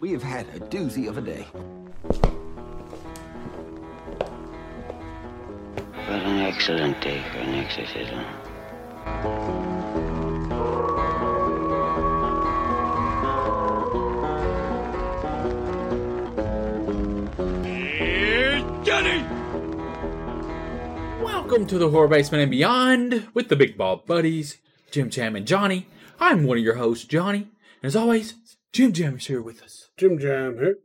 We have had a doozy of a day. What an excellent day for an exorcism. Welcome to the Horror Basement and Beyond with the Big Bald Buddies, Jim Jam and Johnny. I'm one of your hosts, Johnny. And as always, Jim Jam is here with us. Jim Jam here.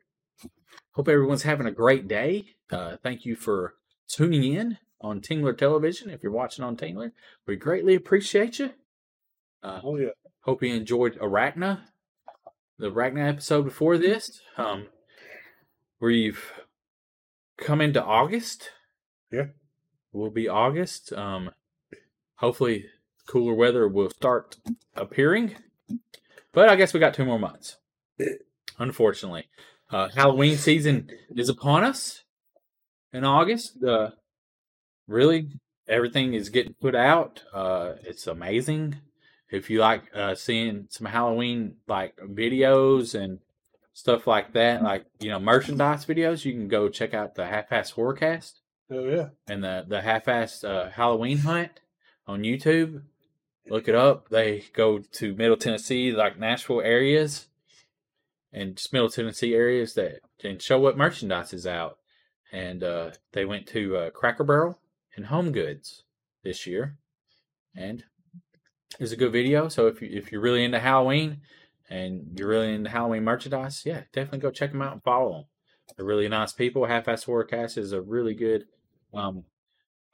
Hope everyone's having a great day. Uh, thank you for tuning in on Tingler Television. If you're watching on Tingler, we greatly appreciate you. Uh, Oh yeah. hope you enjoyed Arachna, the Arachna episode before this. Um, we've come into August. Yeah. Will be August. Um, hopefully, cooler weather will start appearing. But I guess we got two more months. Unfortunately, uh, Halloween season is upon us in August. Uh, really, everything is getting put out. Uh, it's amazing. If you like uh, seeing some Halloween like videos and stuff like that, like you know merchandise videos, you can go check out the Half Ass Horrorcast Oh yeah. and the the Half Ass uh, Halloween hunt on YouTube. Look it up. They go to Middle Tennessee, like Nashville areas, and just Middle Tennessee areas that and show what merchandise is out. And uh, they went to uh, Cracker Barrel and Home Goods this year, and it was a good video. So if you if you're really into Halloween and you're really into Halloween merchandise, yeah, definitely go check them out and follow them. They're really nice people. Half Ass Horrorcast is a really good um,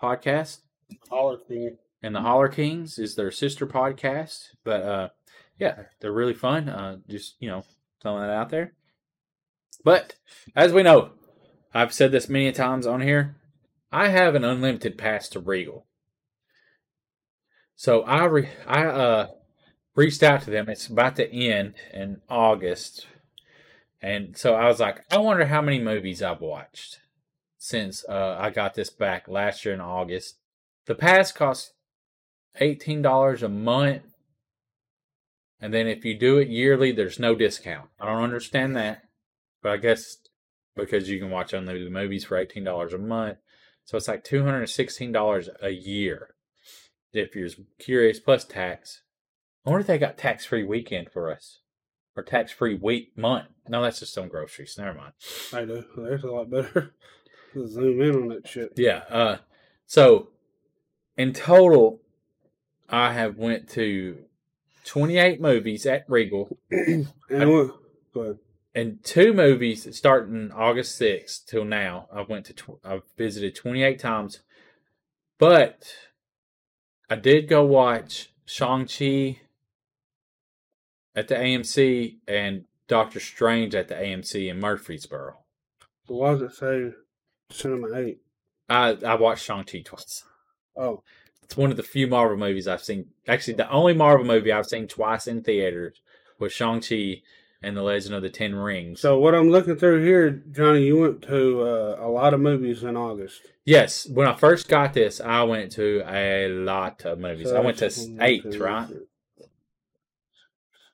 podcast, Holler thing. and the Holler Kings is their sister podcast. But uh, yeah, they're really fun. Uh, just you know, throwing that out there. But as we know, I've said this many times on here. I have an unlimited pass to Regal. So I re- I uh reached out to them. It's about to end in August, and so I was like, I wonder how many movies I've watched since uh, I got this back last year in August. The pass costs eighteen dollars a month, and then if you do it yearly, there's no discount. I don't understand that, but I guess because you can watch unlimited movies for eighteen dollars a month, so it's like two hundred and sixteen dollars a year. If you're curious, plus tax. I wonder if they got tax free weekend for us. Or tax free week month. No, that's just some groceries. Never mind. I do. that's a lot better. Zoom in on that shit. Yeah. Uh so in total I have went to twenty eight movies at Regal And ahead. and two movies starting August sixth till now. I went to tw- I've visited twenty eight times. But I did go watch Shang Chi at the AMC and Doctor Strange at the AMC in Murfreesboro. Why does it say Cinema 8? I I watched Shang Chi twice. Oh. It's one of the few Marvel movies I've seen. Actually, the only Marvel movie I've seen twice in theaters was Shang Chi and the Legend of the Ten Rings. So what I'm looking through here, Johnny, you went to uh, a lot of movies in August. yes, when I first got this, I went to a lot of movies. So I went to eight, s- one, eight, two, right?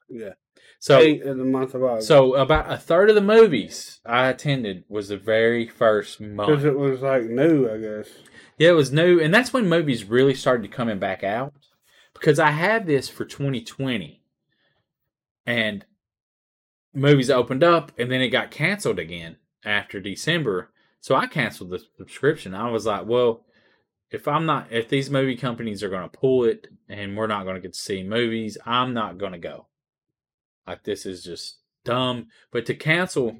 Yeah. So, eight in the month of August. so about a third of the movies I attended was the very first month Because it was like new, I guess. Yeah, it was new, and that's when movies really started to coming back out. Because I had this for 2020, and movies opened up, and then it got canceled again after December. So I canceled the subscription. I was like, well, if I'm not, if these movie companies are going to pull it, and we're not going to get to see movies, I'm not going to go. Like this is just dumb. But to cancel,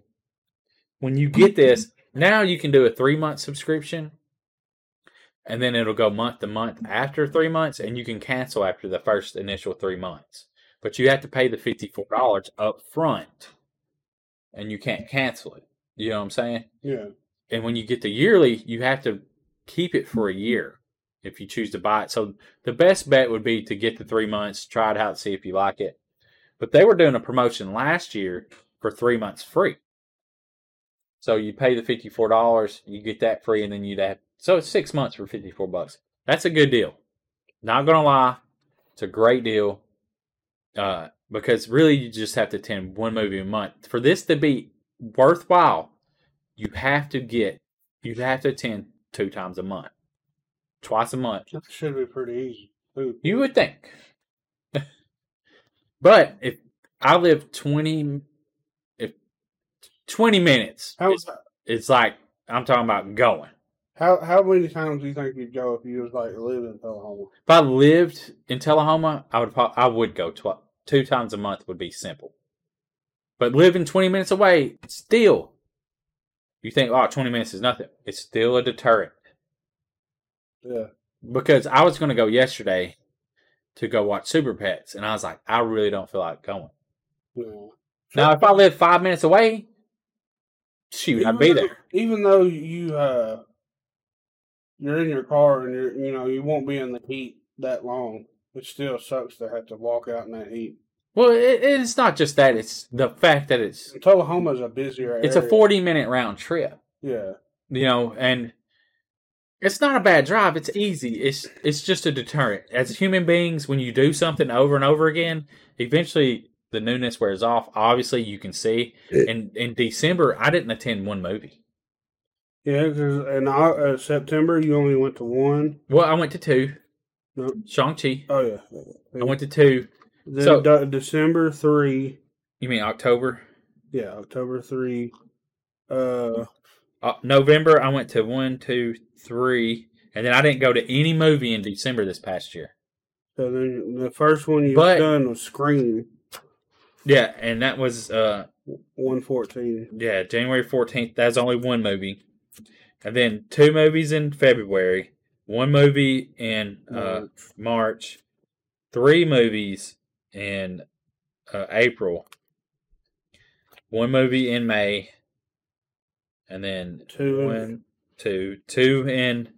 when you get this, now you can do a three month subscription and then it'll go month to month after three months, and you can cancel after the first initial three months. But you have to pay the fifty-four dollars up front, and you can't cancel it. You know what I'm saying? Yeah. And when you get the yearly, you have to keep it for a year if you choose to buy it. So the best bet would be to get the three months, try it out, see if you like it. But they were doing a promotion last year for three months free. So you pay the fifty four dollars, you get that free, and then you'd have so it's six months for fifty four bucks. That's a good deal. Not gonna lie, it's a great deal. uh, because really you just have to attend one movie a month. For this to be worthwhile, you have to get you have to attend two times a month, twice a month. That should be pretty easy. Ooh. You would think. but if I live 20 if 20 minutes, How, it's, it's like I'm talking about going. How how many times do you think you'd go if you was like living in Tullahoma? If I lived in Tullahoma, I would I would go tw- two times a month would be simple. But living 20 minutes away, still, you think, oh, 20 minutes is nothing. It's still a deterrent. Yeah. Because I was going to go yesterday to go watch Super Pets, and I was like, I really don't feel like going. No. Now, if I live five minutes away, shoot, I'd be Even though- there. Even though you uh you're in your car and you're you know, you won't be in the heat that long. It still sucks to have to walk out in that heat. Well, it, it's not just that; it's the fact that it's And Tullahoma's a busier it's a forty minute round trip. Yeah. you know, and it's not a bad drive. It's easy. It's it's just a deterrent. As human beings, when you do something over and over again, eventually the newness wears off. Obviously, you can see. In in December, I didn't attend one movie. Yeah, because in uh, September you only went to one. Well, I went to two. No. Shang Chi. Oh yeah. I went to two. Then so- De- December three. You mean October? Yeah, October three. Uh, Uh, November, I went to one, two, three, and then I didn't go to any movie in December this past year. so then the first one you But- done was Scream Yeah, and that was uh one fourteen. Yeah, January 14th. That's only one movie. And then two movies in February, one movie in uh, March, three movies in uh, April, one movie in May, and then Two in- one, two, two in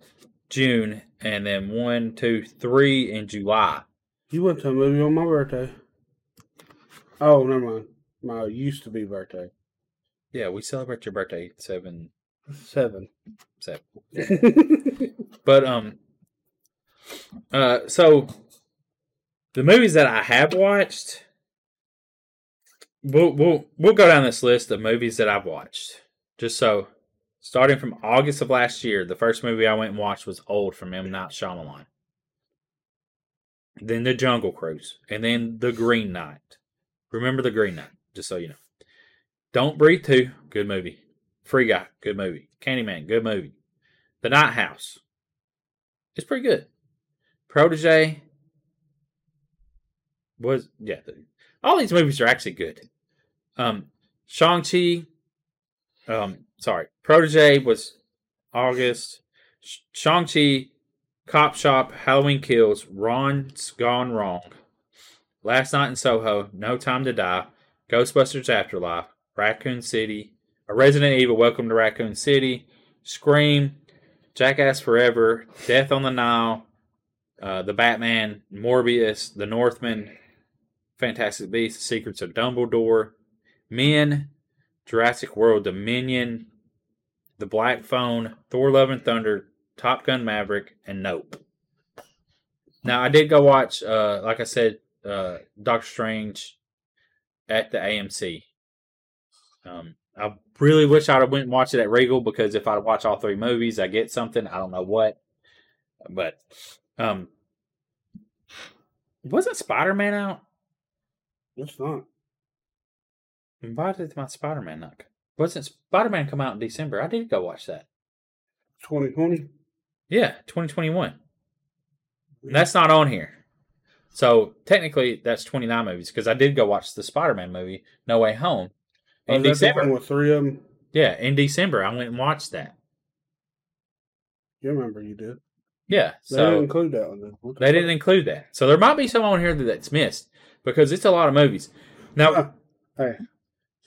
June, and then one, two, three in July. You went to a movie on my birthday. Oh, never mind. My used to be birthday. Yeah, we celebrate your birthday seven, Seven. seven. But um, uh, so the movies that I have watched, we'll we'll we'll go down this list of movies that I've watched. Just so, starting from August of last year, the first movie I went and watched was Old from M Night Shyamalan. Then The Jungle Cruise, and then The Green Knight. Remember The Green Knight, just so you know. Don't Breathe Too, good movie. Free Guy, good movie. Candyman, good movie. The Night House, it's pretty good. Protege was yeah. All these movies are actually good. Um, Shang Chi. Um, sorry, Protege was August. Shang Chi, Cop Shop, Halloween Kills, Ron's Gone Wrong, Last Night in Soho, No Time to Die, Ghostbusters Afterlife, Raccoon City, Resident Evil, Welcome to Raccoon City, Scream, Jackass Forever, Death on the Nile, uh, The Batman, Morbius, The Northman, Fantastic Beasts, Secrets of Dumbledore, Men, Jurassic World Dominion, The Black Phone, Thor Love and Thunder, Top Gun Maverick, and Nope. Now, I did go watch, uh, like I said, uh, Doctor Strange at the AMC. Um, I really wish I'd have went and watched it at Regal because if I'd watch all three movies, I get something. I don't know what, but um, wasn't Spider Man out? It's not. Why did my Spider Man not? Wasn't Spider Man come out in December? I did go watch that. 2020. Yeah, 2021. That's not on here. So technically, that's 29 movies because I did go watch the Spider Man movie, No Way Home, in is December. with three of them? Yeah, in December, I went and watched that. You remember you did. Yeah, They so didn't include that one. Then. They didn't include that. So there might be some on here that's missed because it's a lot of movies. Now, Hey,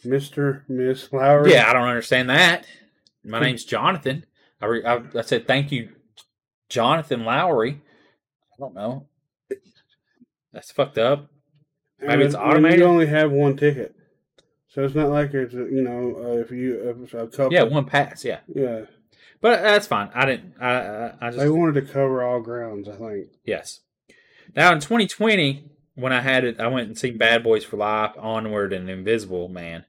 Mr. Miss Lowry. yeah, I don't understand that. My name's Jonathan. I, re- I, I said thank you, Jonathan Lowry. I don't know. That's fucked up. Maybe it's And- and automated? You only have one ticket, so it's not like it's you know uh, if you if it's a couple. Yeah, one pass. Yeah, yeah. but that's fine. I didn't. I I, I just They wanted to cover all grounds. I think. Yes. Now in 2020, when I had it, I went and seen Bad Boys for Life, Onward, and Invisible Man,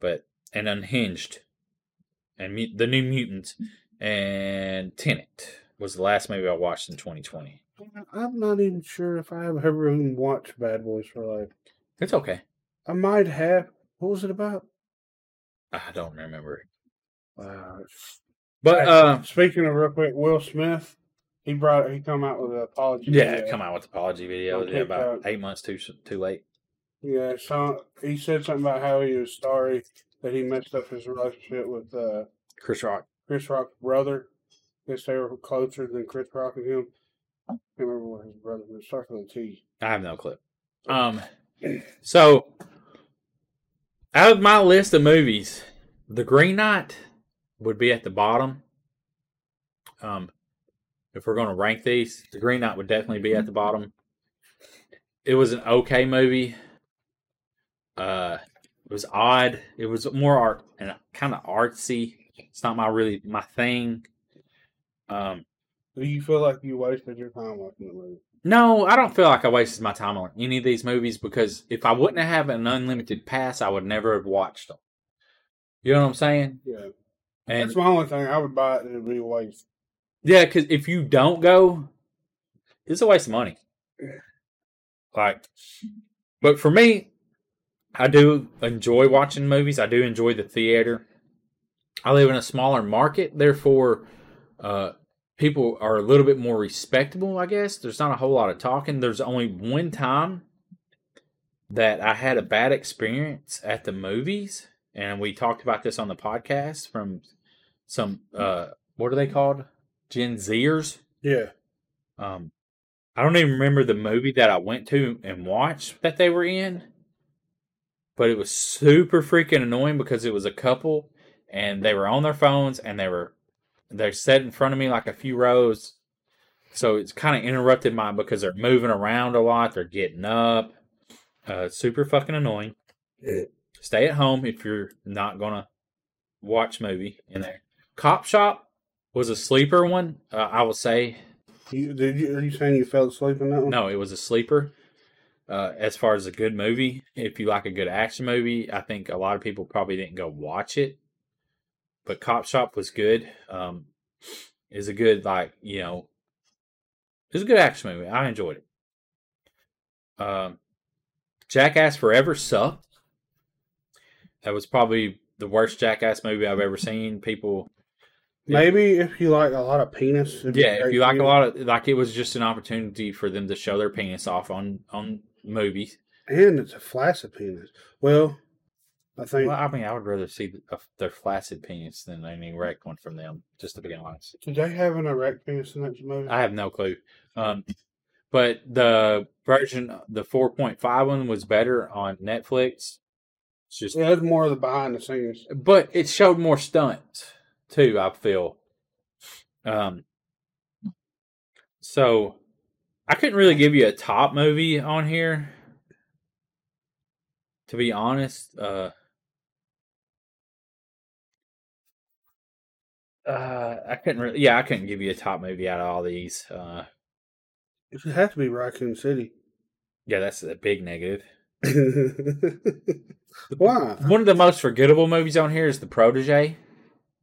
but and Unhinged, and Mu- the New Mutants, and Tenet was the last movie I watched in 2020. I'm not even sure if I have ever even watched Bad Boys for Life. It's okay. I might have. What was it about? I don't remember. Wow. But uh, Speaking of real quick, Will Smith, he brought he come out with an apology. yeah, video. come out with apology video. Yeah, about eight months too too late. Yeah, so he said something about how he was sorry that he messed up his relationship with uh, Chris Rock. Chris Rock's brother. I Guess they were closer than Chris Rock and him. I can't remember what his brother was. Starts with a T. I have no clue. Um, so out of my list of movies, The Green Knight would be at the bottom. Um, if we're going to rank these, The Green Knight would definitely be at the bottom. It was an okay movie. Uh, it was odd. It was more art and kind of artsy. It's not my really my thing. Um, Do you feel like you wasted your time watching the movie? No, I don't feel like I wasted my time on any of these movies because if I wouldn't have an unlimited pass, I would never have watched them. You know what I'm saying? Yeah. And That's my only thing. I would buy it and it'd be a waste. yeah, because if you don't go, it's a waste of money. Like, but for me, I do enjoy watching movies. I do enjoy the theater. I live in a smaller market, therefore, uh, people are a little bit more respectable. I guess there's not a whole lot of talking. There's only one time that I had a bad experience at the movies, and we talked about this on the podcast from some uh, what are they called? Gen Zers. Yeah. Um, I don't even remember the movie that I went to and watched that they were in, but it was super freaking annoying because it was a couple and they were on their phones and they were they're set in front of me like a few rows, so it's kind of interrupted mine because they're moving around a lot. They're getting up, uh, super fucking annoying. Stay at home if you're not gonna watch movie in there. Cop Shop was a sleeper one. Uh, I will say You, did you, are you saying you fell asleep in that one? no, it was a sleeper. Uh, as far as a good movie, if you like a good action movie, I think a lot of people probably didn't go watch it. But Cop Shop was good. Um, is a good like you know, it's a good action movie. I enjoyed it. Um, Jackass Forever sucked. That was probably the worst Jackass movie I've ever seen. People Maybe if you like a lot of penis. yeah, if you like a lot of like, it was just an opportunity for them to show their penis off on on movies. And it's a flaccid penis. Well, I think. Well, I mean, I would rather see the, their flaccid penis than any erect one from them. Just to be honest, Did they have an erect penis in that movie? I have no clue. Um, but the version, the four point five one, was better on Netflix. It's just, yeah, it's more of the behind the scenes. but it showed more stunts too. I feel. Um. So, I couldn't really give you a top movie on here. To be honest, uh, uh, I couldn't really. Yeah, I couldn't give you a top movie out of all these. Uh, It would have to be Raccoon City. yeah, that's a big negative. Why? One of the most forgettable movies on here is The Protege.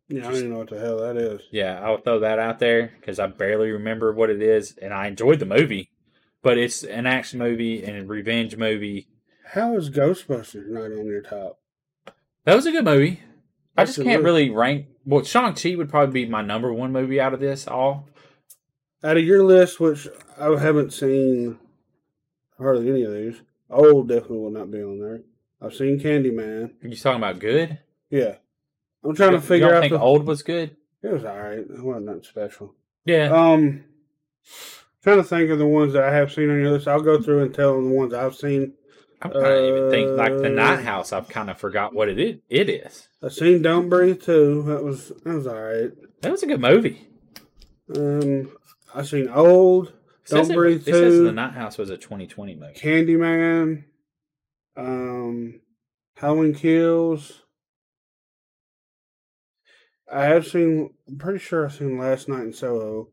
Yeah, I don't even know what the hell that is. Yeah, I'll throw that out there because I barely remember what it is, and I enjoyed the movie, but it's an action movie and a revenge movie. How is Ghostbusters not on your top? That was a good movie. I just can't really rank. Well, Shang Chi would probably be my number one movie out of this all. Out of your list, which I haven't seen hardly any of these, old definitely will not be on there. I've seen Candyman. Are you talking about good? Yeah, I'm trying to You figure don't out. think The, old was good? it was all right. It wasn't that special. Yeah, Um, trying to think of the ones that I have seen on your list. I'll go through and tell them the ones I've seen. I'm trying to even think like the uh, Night House. I've kind of forgot what it is. It is. I've seen Don't Breathe too. That was that was all right. That was a good movie. Um, I seen Old, It Don't it- Breathe It says the Night House was a 2020 movie. Candyman, um, Halloween Kills. I have seen. I'm pretty sure I've seen Last Night in Soho,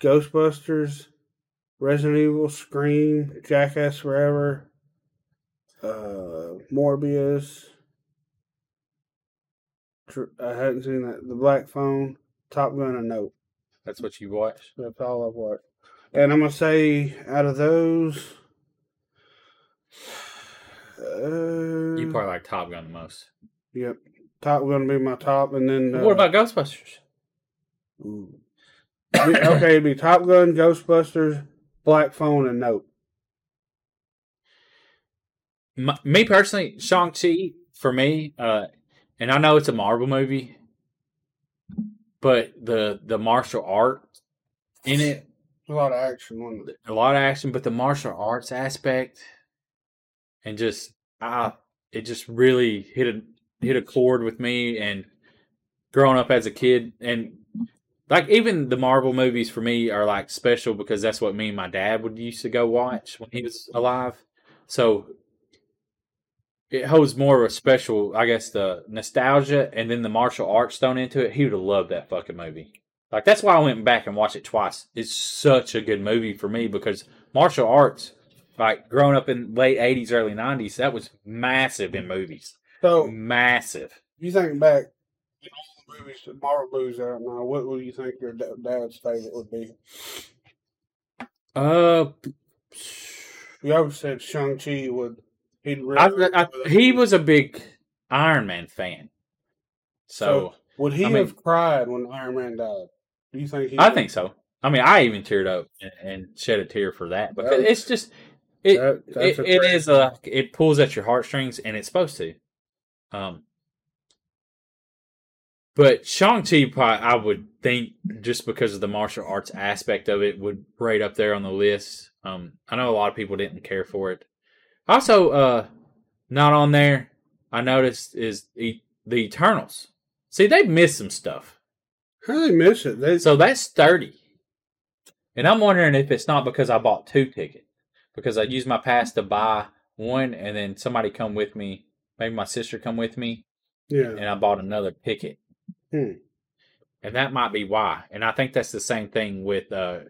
Ghostbusters, Resident Evil, Scream, Jackass Forever, uh, Morbius. I hadn't seen that. The Black Phone, Top Gun, and Nope. That's what you watched. That's all I've watched. And I'm gonna say out of those, uh, You probably like Top Gun the most. yep, Top Gun be my top, and then uh, what about Ghostbusters? Ooh. okay, it'd be Top Gun, Ghostbusters, Black Phone, and Nope. Me personally, Shang Chi for me, uh, and I know it's a Marvel movie, but the the martial art in it, A lot of action, a lot of action, but the martial arts aspect, and just ah, it just really hit a hit a chord with me. And growing up as a kid, and like even the Marvel movies for me are like special because that's what me and my dad would used to go watch when he was alive. So it holds more of a special, I guess, the nostalgia and then the martial arts thrown into it. He would have loved that fucking movie. Like that's why I went back and watched it twice. It's such a good movie for me because martial arts, like growing up in late eighties, early nineties, that was massive in movies. So, Massive. you think back, in all the movies, the Marvel movies out now, what would you think your dad's favorite would be? Uh, You always said Shang Chi would. I, I, he was a big Iron Man fan, so, Would he I mean- have cried when Iron Man died? Do you think he? I would? think so. I mean, I even teared up and, and shed a tear for that because That- it's just it. That- it, a it a it pulls at your heartstrings and it's supposed to um but shang-chi probably, i would think just because of the martial arts aspect of it would rate up there on the list um i know a lot of people didn't care for it also uh not on there i noticed is the, the eternals see they've missed some stuff How they miss it? They, so that's 30. And I'm wondering if it's not because I bought two tickets. Because I used my pass to buy one and then somebody come with me. Maybe my sister come with me yeah. and I bought another ticket. Hmm. And that might be why. And I think that's the same thing with uh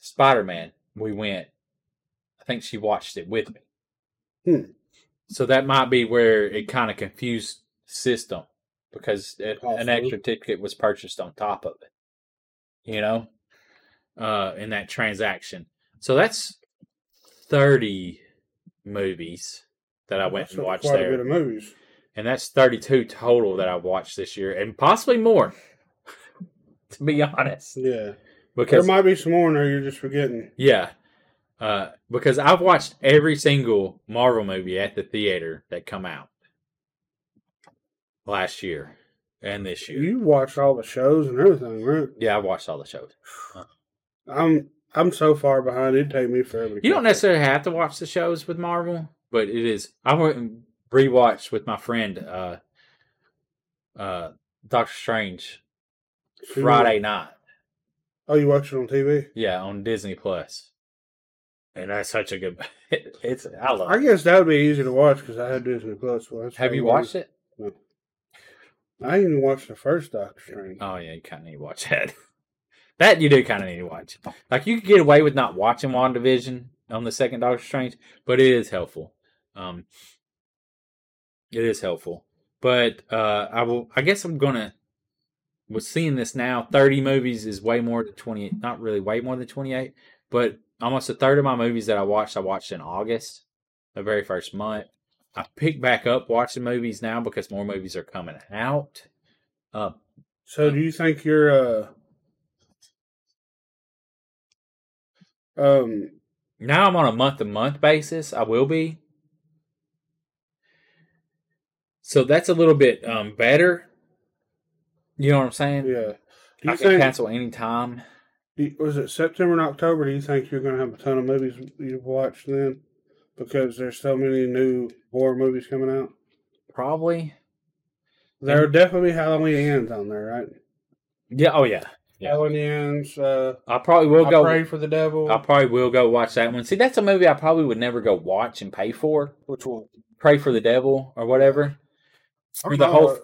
Spider Man. We went I think she watched it with me. Hmm. So that might be where it kind of confused system because it, an extra ticket was purchased on top of it. You know, uh, in that transaction. So that's thirty movies that I went That's and watched quite there a bit of movies. and that's 32 total that I've watched this year, and possibly more. to be honest, Yeah. Because there might be some more in there you're just forgetting. yeah, uh, because I've watched every single Marvel movie at the theater that come out last year and this year. You watched all the shows and everything, right? Yeah, I watched all the shows. I'm I'm so far behind. It'd take me forever. You don't necessarily have to watch the shows with Marvel, but it is. I went and rewatched with my friend uh, uh, Doctor Strange Friday night. Oh, you watch it on TV? Yeah, on Disney Plus. And that's such a good. It's I love. I guess that would be easy to watch because I had Disney Plus. So Have you watched it? I didn't even watch the first Doctor Strange. Oh yeah, you kind of need to watch that. that you do kind of need to watch. Like you could get away with not watching WandaVision on the second Doctor Strange, but it is helpful. Um, it is helpful. But uh, I will. I guess I'm gonna. With seeing this now, 30 movies is way more than 28. Not really way more than 28, but almost a third of my movies that I watched, I watched in August, the very first month. I picked back up watching movies now because more movies are coming out. Uh, So, do you think you're uh um Now I'm on a month to month basis. I will be. So that's a little bit um, better. You know what I'm saying? yeah? Do I you can cancel anytime. do- was it September and October? Do you think you're going to have a ton of movies you've watched then? Because there's so many new horror movies coming out. Probably. There will definitely be Halloween ends on there, right? Yeah. Oh yeah. Yeah. Halloween ends. Uh, I probably will I go. prey for the devil. I probably will go watch that one. See, that's a movie I probably would never go watch and pay for. Which one? Prey for the devil or whatever. For the whole,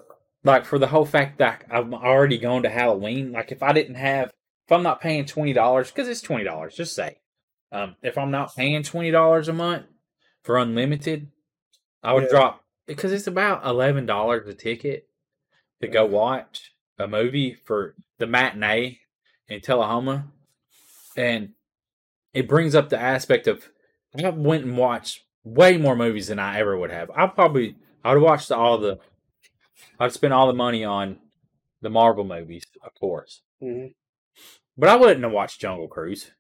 like for the whole fact that I'm already going to Halloween. Like if I didn't have, if I'm not paying twenty dollars because it's twenty dollars, just say Um, if I'm not paying twenty dollars a month for unlimited, I would Yeah. drop because it's about eleven dollars a ticket to go watch a movie for the matinee in Tullahoma, and it brings up the aspect of I went and watched way more movies than I ever would have. I probably I would watch the, all the I'd spend all the money on the Marvel movies, of course. hmm But I wouldn't have watched Jungle Cruise.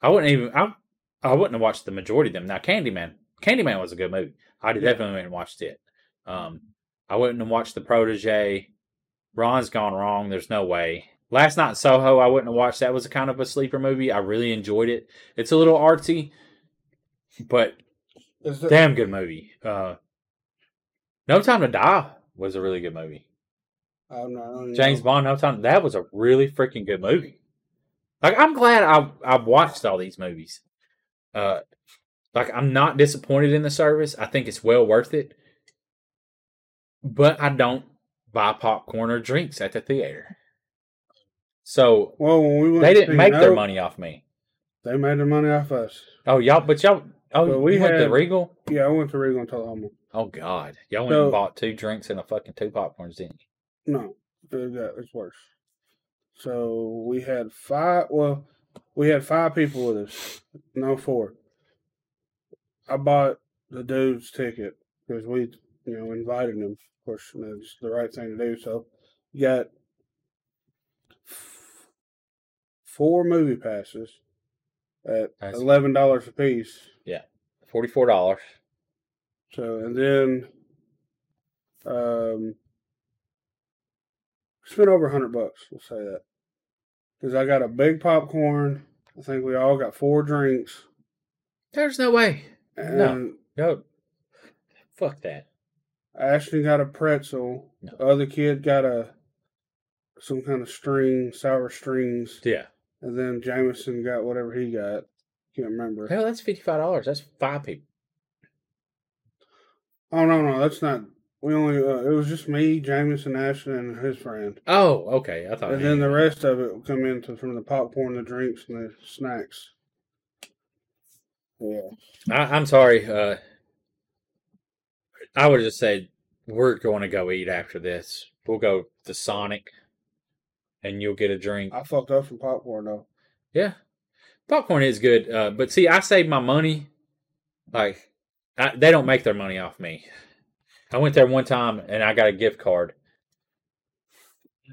I wouldn't even I I wouldn't have watched the majority of them. Now Candyman. Candyman was a good movie. I Yeah. definitely watched it. Um I wouldn't have watched The Protege. Ron's Gone Wrong. There's no way. Last Night in Soho, I wouldn't have watched. That was a kind of a sleeper movie. I really enjoyed it. It's a little artsy, but that, damn good movie. Uh, no Time to Die was a really good movie. I'm not, I James. Bond, No Time. That was a really freaking good movie. Like I'm glad I I watched all these movies. Uh, like I'm not disappointed in the service. I think it's well worth it. But I don't buy popcorn or drinks at the theater. So Well, when we went they didn't make their money off me. They made their money off us. Oh y'all, but y'all. Oh, Well, we we went to Regal. Yeah, I went to Regal and Tullahoma. Oh God, y'all went So- and bought two drinks and a fucking two popcorns, didn't you? No, it's worse. So we had five. Well, we had five people with us. No, four. I bought the dude's ticket because we, you know, invited him. Of course, you know, it's the right thing to do. So, you got f- four movie passes at That's- eleven dollars a piece. Yeah, Forty four dollars. So and then um spent over a hundred bucks, we'll say that. Because I got a big popcorn. I think we all got four drinks. There's no way. And No. Fuck that. Ashton got a pretzel. No. The other kid got a some kind of string, sour strings. Yeah. And then Jameson got whatever he got. Can't remember. Hell, that's fifty five dollars. That's five people. Oh no, no, that's not we only uh, it was just me, Jameson, Ashton, and his friend. Oh, okay. I thought. And then the rest of it will come into from the popcorn, the drinks, and the snacks. Yeah. I, I'm sorry. Uh, I would have just say we're going to go eat after this. We'll go to Sonic, and you'll get a drink. I fucked up from popcorn though. Yeah, popcorn is good. Uh, but see, I save my money. Like, I, they don't make their money off me. I went there one time and I got a gift card,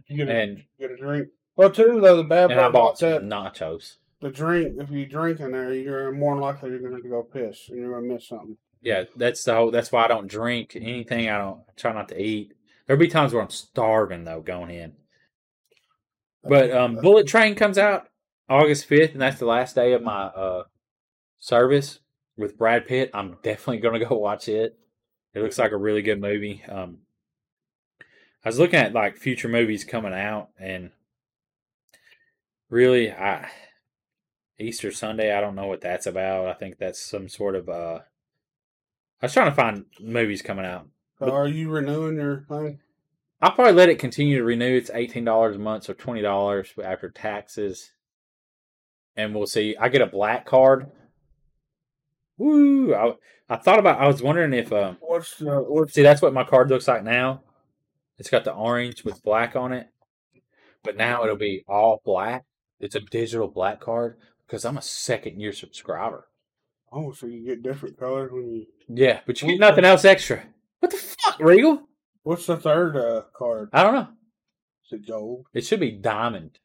You get a, and get a drink. Well, too though the bad and I bought that nachos. the drink. If you drink in there, you're more likely you're going to go piss and you're going to miss something. Yeah, that's the whole, that's why I don't drink anything. I don't I try not to eat. There'll be times where I'm starving though going in. But um, Bullet Train comes out August fifth, and that's the last day of my uh service with Brad Pitt. I'm definitely gonna go watch it. It looks like a really good movie. Um, I was looking at like future movies coming out, and really, I Easter Sunday. I don't know what that's about. I think that's some sort of uh. I was trying to find movies coming out. Are you renewing your thing? I'll probably let it continue to renew. It's eighteen dollars a month, so twenty dollars after taxes, and we'll see. I get a black card. Woo! I, I thought about. I was wondering if. Um, What's the what's see, that's what my card looks like now. It's got the orange with black on it, but now it'll be all black. It's a digital black card because I'm a second year subscriber. oh, so you get different colors when you. Yeah, but you get nothing else extra. What the fuck, Regal? What's the third uh, card? I don't know. Is it gold? It should be diamond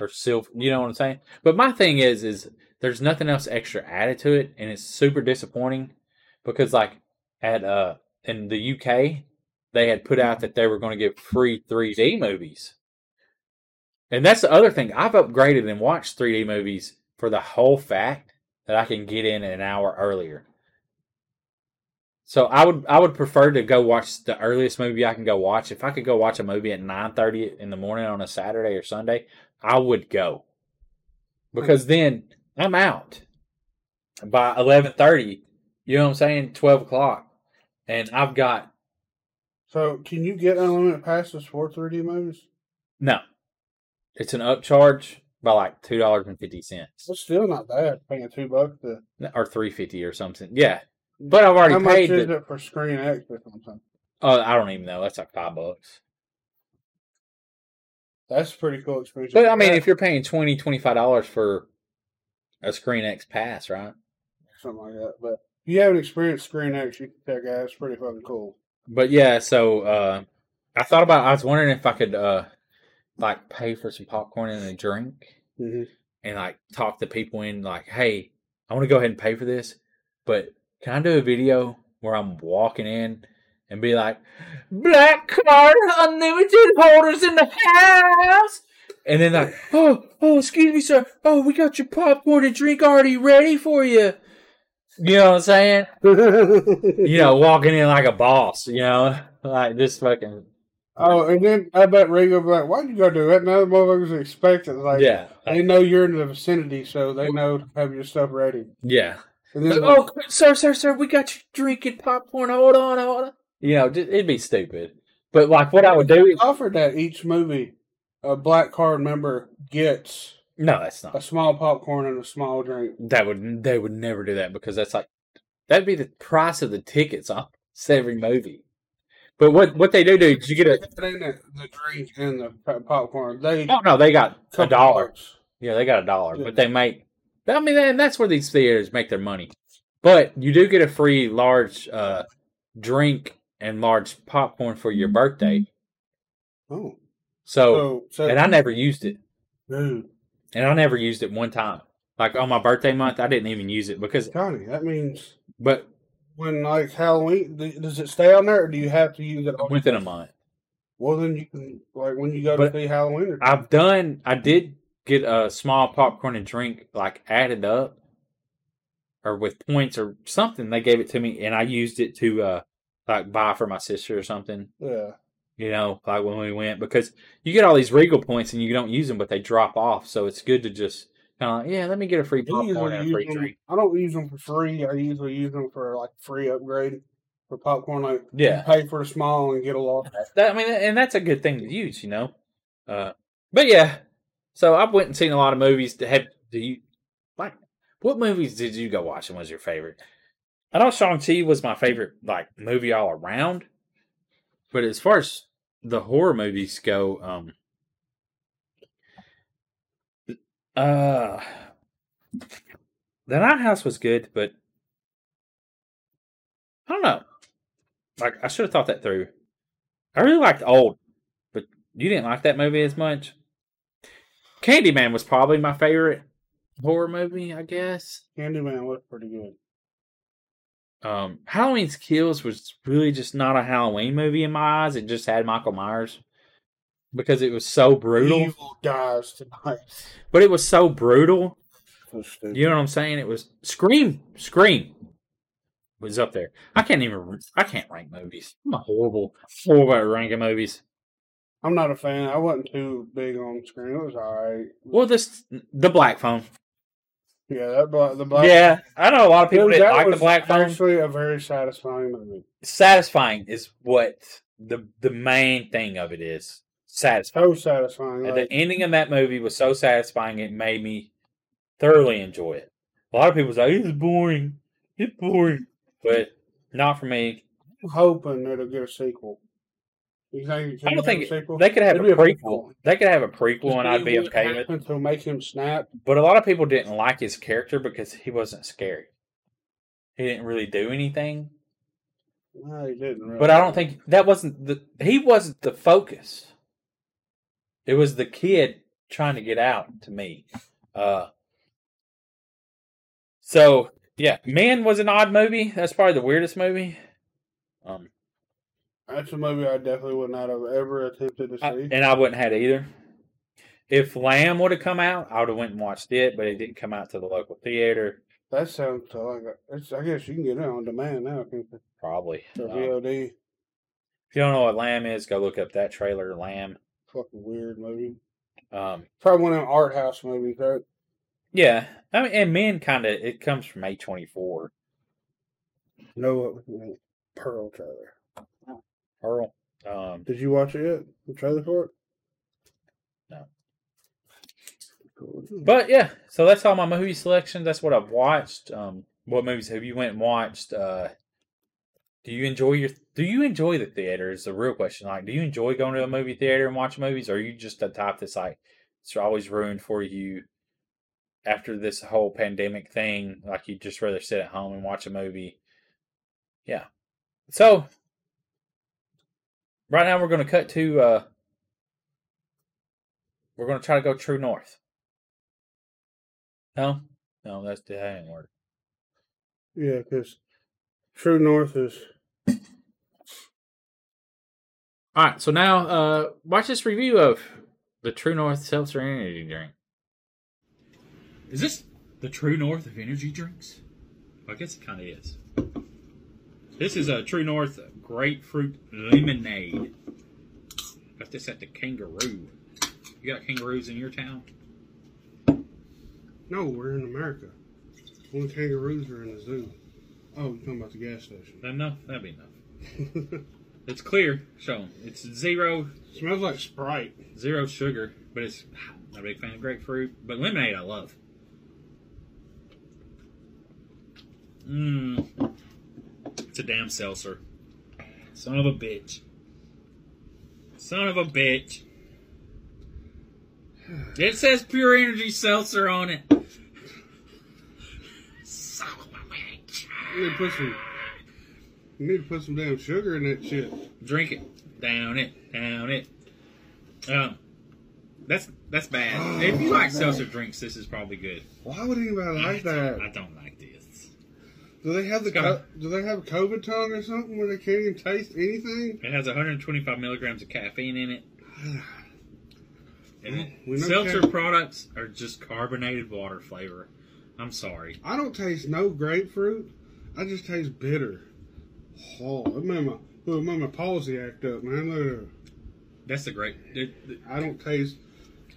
or silver. You know what I'm saying? But my thing is, is there's nothing else extra added to it, and it's super disappointing because, like, at uh in the UK, they had put out that they were going to give free 3D movies, and that's the other thing. I've upgraded and watched 3D movies for the whole fact that I can get in an hour earlier. So I would I would prefer to go watch the earliest movie I can go watch. If I could go watch a movie at nine thirty in the morning on a Saturday or Sunday, I would go because then I'm out by eleven thirty. You know what I'm saying? Twelve o'clock, and I've got So can you get unlimited passes for 3D movies? no. It's an upcharge by like two dollars and fifty cents It's still not bad. Paying two bucks to. or three fifty or something. Yeah, mm. but I've already How much paid. is it for Screen X or something? oh, I don't even know. That's like five bucks. That's pretty cool experience. But I mean, if you're paying 20 dollars for a Screen X pass, right? something like that. But if you haven't experienced Screen X, you can check it out. It's pretty fucking cool. But yeah, so uh, I thought about. I was wondering if I could uh, like pay for some popcorn and a drink, Mm-hmm. and like talk to people in like, hey, I want to go ahead and pay for this, but can I do a video where I'm walking in and be like, black card unlimited holders in the house? And then like, oh, oh, excuse me, sir. Oh, we got your popcorn and drink already ready for you. You know what I'm saying? You know, walking in like a boss, you know? Like this fucking oh, and then I bet will be like, "Why'd you go do that?" Now the motherfuckers expect it. Like, Yeah. they know you're in the vicinity, so they know to have your stuff ready. Yeah. And then, Oh, sir, sir, sir, we got you drinking popcorn. Hold on, hold on. You know, it'd be stupid. But like, what I would do is offered that each movie, a black card member gets no, that's not a small popcorn and a small drink. That would they would never do that because that's like that'd be the price of the tickets on every movie. But what what they do do is you get a the, the drink and the popcorn. They oh no they got a dollar bucks. yeah they got a dollar Yeah. but they make I mean and that's where these theaters make their money. But you do get a free large uh, drink and large popcorn for your birthday. Oh, So so, so and I never used it. dude, And I never used it one time. Like on my birthday month, I didn't even use it because, Connie, that means but when like Halloween, does it stay on there, or do you have to use it all- within a month, Well, then you can like when you go But to see Halloween. Or I've done. I did get a small popcorn and drink like added up, or with points or something. They gave it to me, and I used it to uh like buy for my sister or something. yeah, You know, like when we went because you get all these Regal points and you don't use them, but they drop off. So it's good to just kind of like, yeah, let me get a free popcorn and a free them- drink. I don't use them for free. I usually use them for like free upgrade for popcorn. Like Yeah. pay for a small and get a large. That, I mean, and that's a good thing to use, you know. Uh, but yeah, so I've went and seen a lot of movies. To have do you like what movies did you go watch and was your favorite? I know Shang Chi was my favorite like movie all around, but as far as the horror movies go, um, uh, the Night House was good, but I don't know. Like I should have thought that through. I really liked Old, but you didn't like that movie as much. Candyman was probably my favorite horror movie, I guess. Candyman was pretty good. Um, Halloween's Kills was really just not a Halloween movie in my eyes. It just had Michael Myers because it was so brutal. Evil dies tonight. But it was so brutal. So. You know what I'm saying? It was Scream. Scream was up there. I can't even. I can't rank movies. I'm a horrible, horrible at ranking movies. I'm not a fan. I wasn't too big on Scream. It was alright. Well, this the Black Phone. Yeah, that the black. Yeah, I know a lot of people didn't that like the Black Phone. Actually, a very satisfying movie. Satisfying is what the the main thing of it is. Satisfying. So satisfying. Like, the ending of that movie was so satisfying; it made me thoroughly enjoy it. A lot of people say it's boring, it's boring, but not for me. I'm hoping it'll get a sequel. I don't think they could have a It'd prequel. They could have a prequel, and I'd be okay with. happened To make him snap. But a lot of people didn't like his character because he wasn't scary. He didn't really do anything. No, he didn't. Really. But I don't think that wasn't the he wasn't the focus. It was the kid trying to get out to me. Uh so yeah, Man was an odd movie. That's probably the weirdest movie. Um that's a movie I definitely would not have ever attempted to see. I- and I wouldn't have had either. If Lamb would have come out, I would have went and watched it, but it didn't come out to the local theater. that sounds like it's, I guess you can get it on demand now. Can't you? Probably. Um, VOD. if you don't know what Lamb is, go look up that trailer, Lamb. Fucking weird movie. Um, Probably one of them art house movies, right? yeah, I mean, and Men kind of it comes from A twenty four. No, Pearl trailer. Pearl. Um, Did you watch it yet? The trailer for it? No. But yeah, so that's all my movie selection. That's what I've watched. Um, what movies have you went and watched? Uh, do you enjoy your Do you enjoy the theater? Is the real question. Like, do you enjoy going to a movie theater and watch movies, or are you just the type that's like it's always ruined for you after this whole pandemic thing? Like, you'd just rather sit at home and watch a movie. Yeah. So right now we're going to cut to. uh We're going to try to go true north. No, no, that's that ain't work. Yeah, because True North is. All right, so now uh watch this review of the True North Seltzer Energy Drink. Is this the True North of energy drinks? I guess it kind of is. This is a True North grapefruit lemonade. Got this at the Kangaroo. You got kangaroos in your town? No, we're in America. Only kangaroos are in the zoo. Oh, you're talking about the gas station. Uh, enough? That'd be enough. It's clear. Show 'em. It's zero Smells like Sprite. zero sugar, but it's not a big fan of grapefruit. But lemonade, I love. Mmm. It's a damn seltzer. Son of a bitch. Son of a bitch. It says pure energy seltzer on it. Son of a bitch. You need to put some. You need to put some damn sugar in that shit. Drink it. Down it. Down it. Um, that's that's bad. if you like seltzer drinks, this is probably good. Why would anybody like that? I don't like. Do they have the co- Do they have COVID tongue or something where they can't even taste anything? It has 125 milligrams of caffeine in it. And We know seltzer ca- products are just carbonated water flavor. I'm sorry. I don't taste no grapefruit. I just taste bitter. Oh, it made my look, it made my palsy act up, man. Look at that. That's the great. it- it- I don't taste.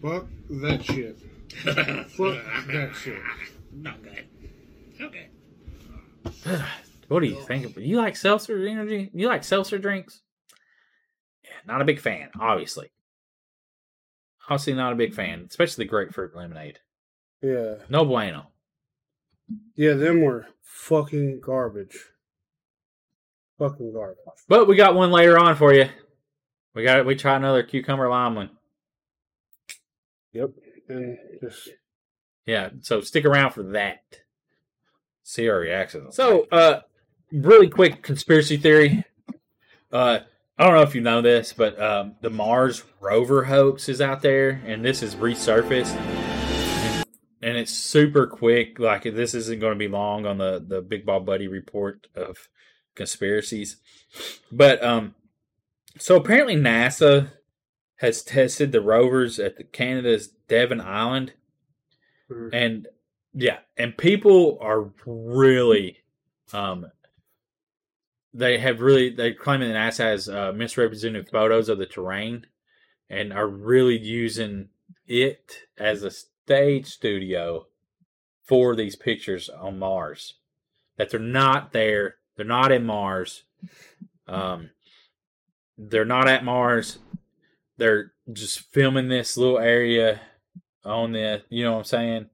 Fuck that shit. Fuck that shit. Not good. What do you think? You like seltzer energy? You like seltzer drinks? Yeah, not a big fan, obviously. Obviously, not a big fan, especially the grapefruit lemonade. Yeah, No bueno. yeah. Them were fucking garbage. Fucking garbage. But we got one later on for you. We got it. we try another cucumber lime one. Yep. And just Yeah, so stick around for that. See our reaction. So, uh, really quick conspiracy theory. Uh, I don't know if you know this, but um, the Mars rover hoax is out there, and this is resurfaced, and, and it's super quick. Like this isn't going to be long on the the Big Bald Buddy report of conspiracies, but um, so apparently NASA has tested the rovers at the Canada's Devon Island mm, and yeah and people are really um they have really they claim that nasa has uh, misrepresented photos of the terrain and are really using it as a stage studio for these pictures on mars that they're not there they're not in mars um they're not at mars they're just filming this little area on the you know what i'm saying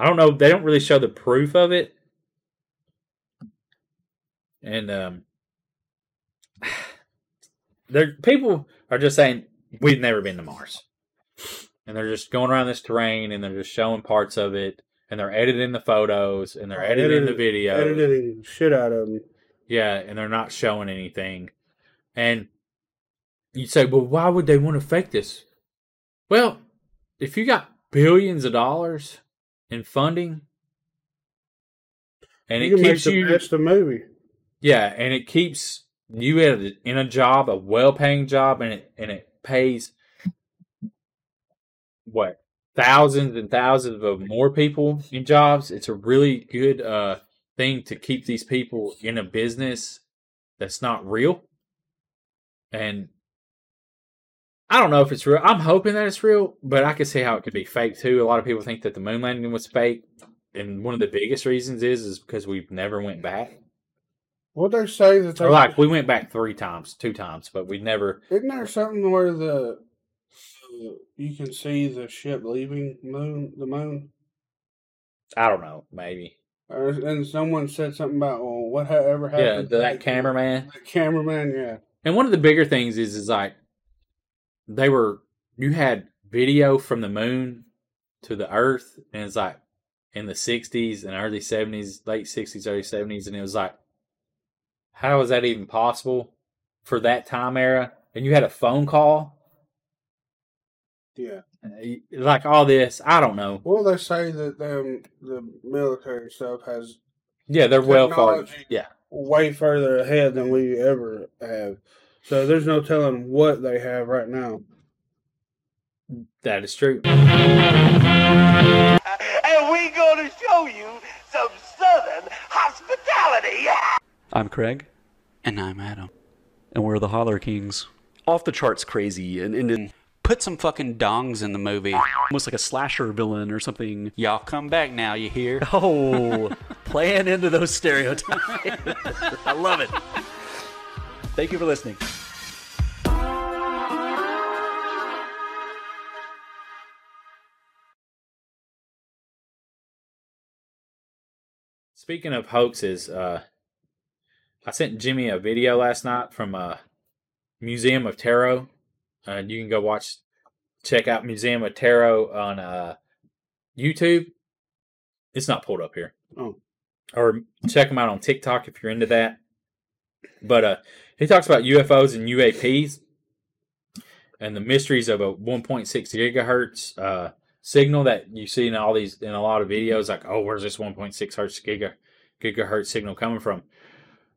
I don't know. They don't really show the proof of it, and um, there people are just saying we've never been to Mars, and they're just going around this terrain and they're just showing parts of it, and they're editing the photos and they're editing the video, editing shit out of them. yeah, and they're not showing anything, and you say, well, why would they want to fake this? Well, if you got billions of dollars in funding, and you it keeps the you, best of movie. yeah, and it keeps you at a, in a job, a well-paying job, and it and it pays what thousands and thousands of more people in jobs. It's a really good uh, thing to keep these people in a business that's not real, and I don't know if it's real. I'm hoping that it's real, but I can see how it could be fake too. A lot of people think that the moon landing was fake, and one of the biggest reasons is is because we've never went back. What they say that they Or like we went back three times, two times, but we never. isn't there something where the you can see the ship leaving moon the moon. I don't know, maybe. Or, and someone said something about well, what ever happened? to that cameraman. That cameraman, yeah. And one of the bigger things is is like they were you had video from the moon to the earth and it's like in the 60s and early 70s, late 60s, early 70s and it was like how is that even possible for that time era? And you had a phone call Yeah. like all this, I don't know. Well, they say that them the military stuff has Yeah, they're well far. Yeah. way further ahead than we ever have. So there's no telling what they have right now. That is true. Uh, and we gonna show you some southern hospitality. I'm Craig, And I'm Adam. and we're the Holler Kings. Off the charts crazy and, and, and put some fucking dongs in the movie. Almost like a slasher villain or something. Y'all come back now, you hear? Oh, playing into those stereotypes. I love it. Thank you for listening. Speaking of hoaxes, uh, I sent Jimmy a video last night from uh, Museum of Tarot. Uh, you can go watch, check out Museum of Tarot on uh, YouTube. It's not pulled up here. Oh. Or check them out on TikTok if you're into that. But uh, he talks about UFOs and UAPs and the mysteries of a 1.6 gigahertz uh, signal that you see in all these in a lot of videos. Like, oh, where's this 1.6 hertz giga gigahertz signal coming from?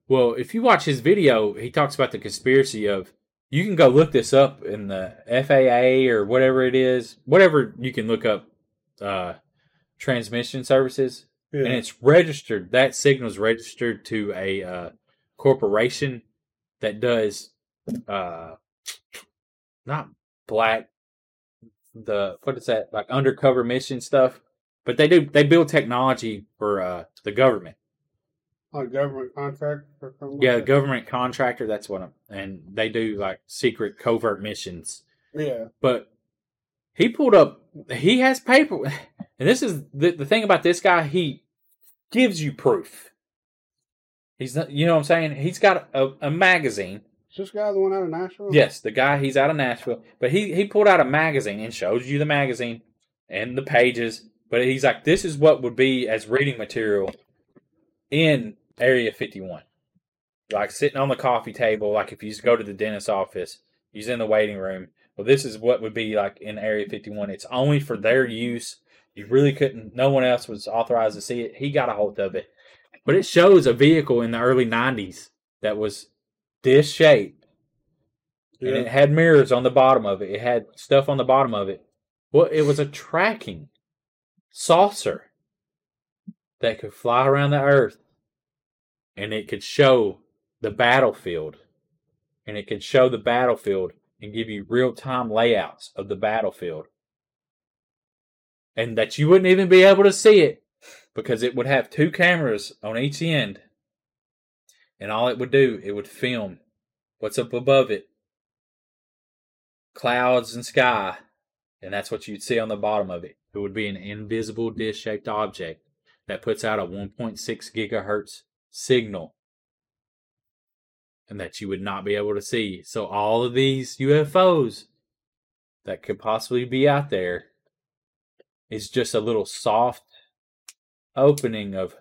Well, if you watch his video, he talks about the conspiracy of you can go look this up in the FAA or whatever it is, whatever you can look up uh, transmission services, Yeah. and it's registered. That signal is registered to a uh, corporation that does uh, not black the what is that like undercover mission stuff, but they do they build technology for uh, the government. like government contract. Yeah, like government contractor. That's what I'm. And they do like secret covert missions. yeah. But he pulled up. He has paper, and this is the the thing about this guy. He gives you proof. He's not. You know what I'm saying? He's got a, a magazine. Is this guy the one out of Nashville? Yes, the guy. He's out of Nashville, but he he pulled out a magazine and shows you the magazine and the pages. But he's like, this is what would be as reading material in Area 51. Like sitting on the coffee table, like if you just go to the dentist's office, he's in the waiting room. Well, this is what would be like in Area 51. It's only for their use. You really couldn't, no one else was authorized to see it. He got a hold of it. But it shows a vehicle in the early 90s that was this shape. And it had mirrors on the bottom of it. It had stuff on the bottom of it. Well, it was a tracking saucer that could fly around the earth and it could show the battlefield and it could show the battlefield and give you real time layouts of the battlefield and that you wouldn't even be able to see it because it would have two cameras on each end and all it would do it would film what's up above it clouds and sky and that's what you'd see on the bottom of it it would be an invisible disc shaped object that puts out a 1.6 gigahertz signal and that you would not be able to see. So all of these UFOs that could possibly be out there is just a little soft opening of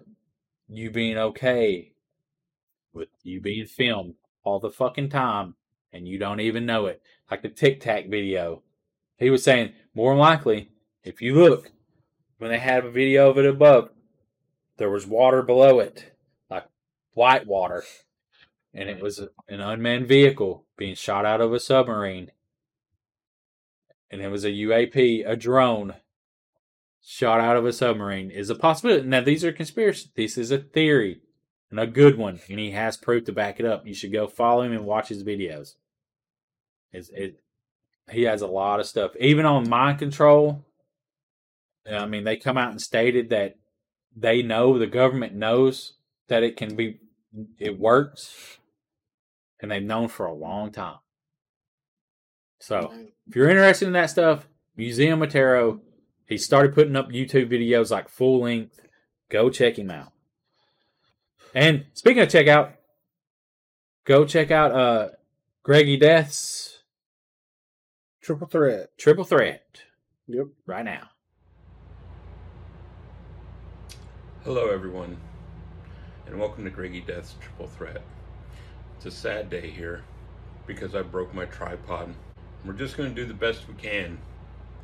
you being okay with you being filmed all the fucking time and you don't even know it. Like the Tic Tac video. He was saying more likely, if you look, when they had a video of it above, there was water below it, like white water, and it was an unmanned vehicle being shot out of a submarine, and it was a UAP, a drone, shot out of a submarine. Is a possibility. Now these are conspiracy. This is a theory, and a good one, and he has proof to back it up. You should go follow him and watch his videos. It's, it, he has a lot of stuff, even on mind control. I mean, they come out and stated that they know the government knows that it can be it works and they've known for a long time So if you're interested in that stuff, Museum of Tarot, he started putting up YouTube videos like full length. Go check him out. And speaking of check out, go check out uh Greggy Death's Triple threat. Triple Threat Yep. right now. Hello, everyone, and welcome to Greggy Death's Triple Threat. It's a sad day here because I broke my tripod. We're just going to do the best we can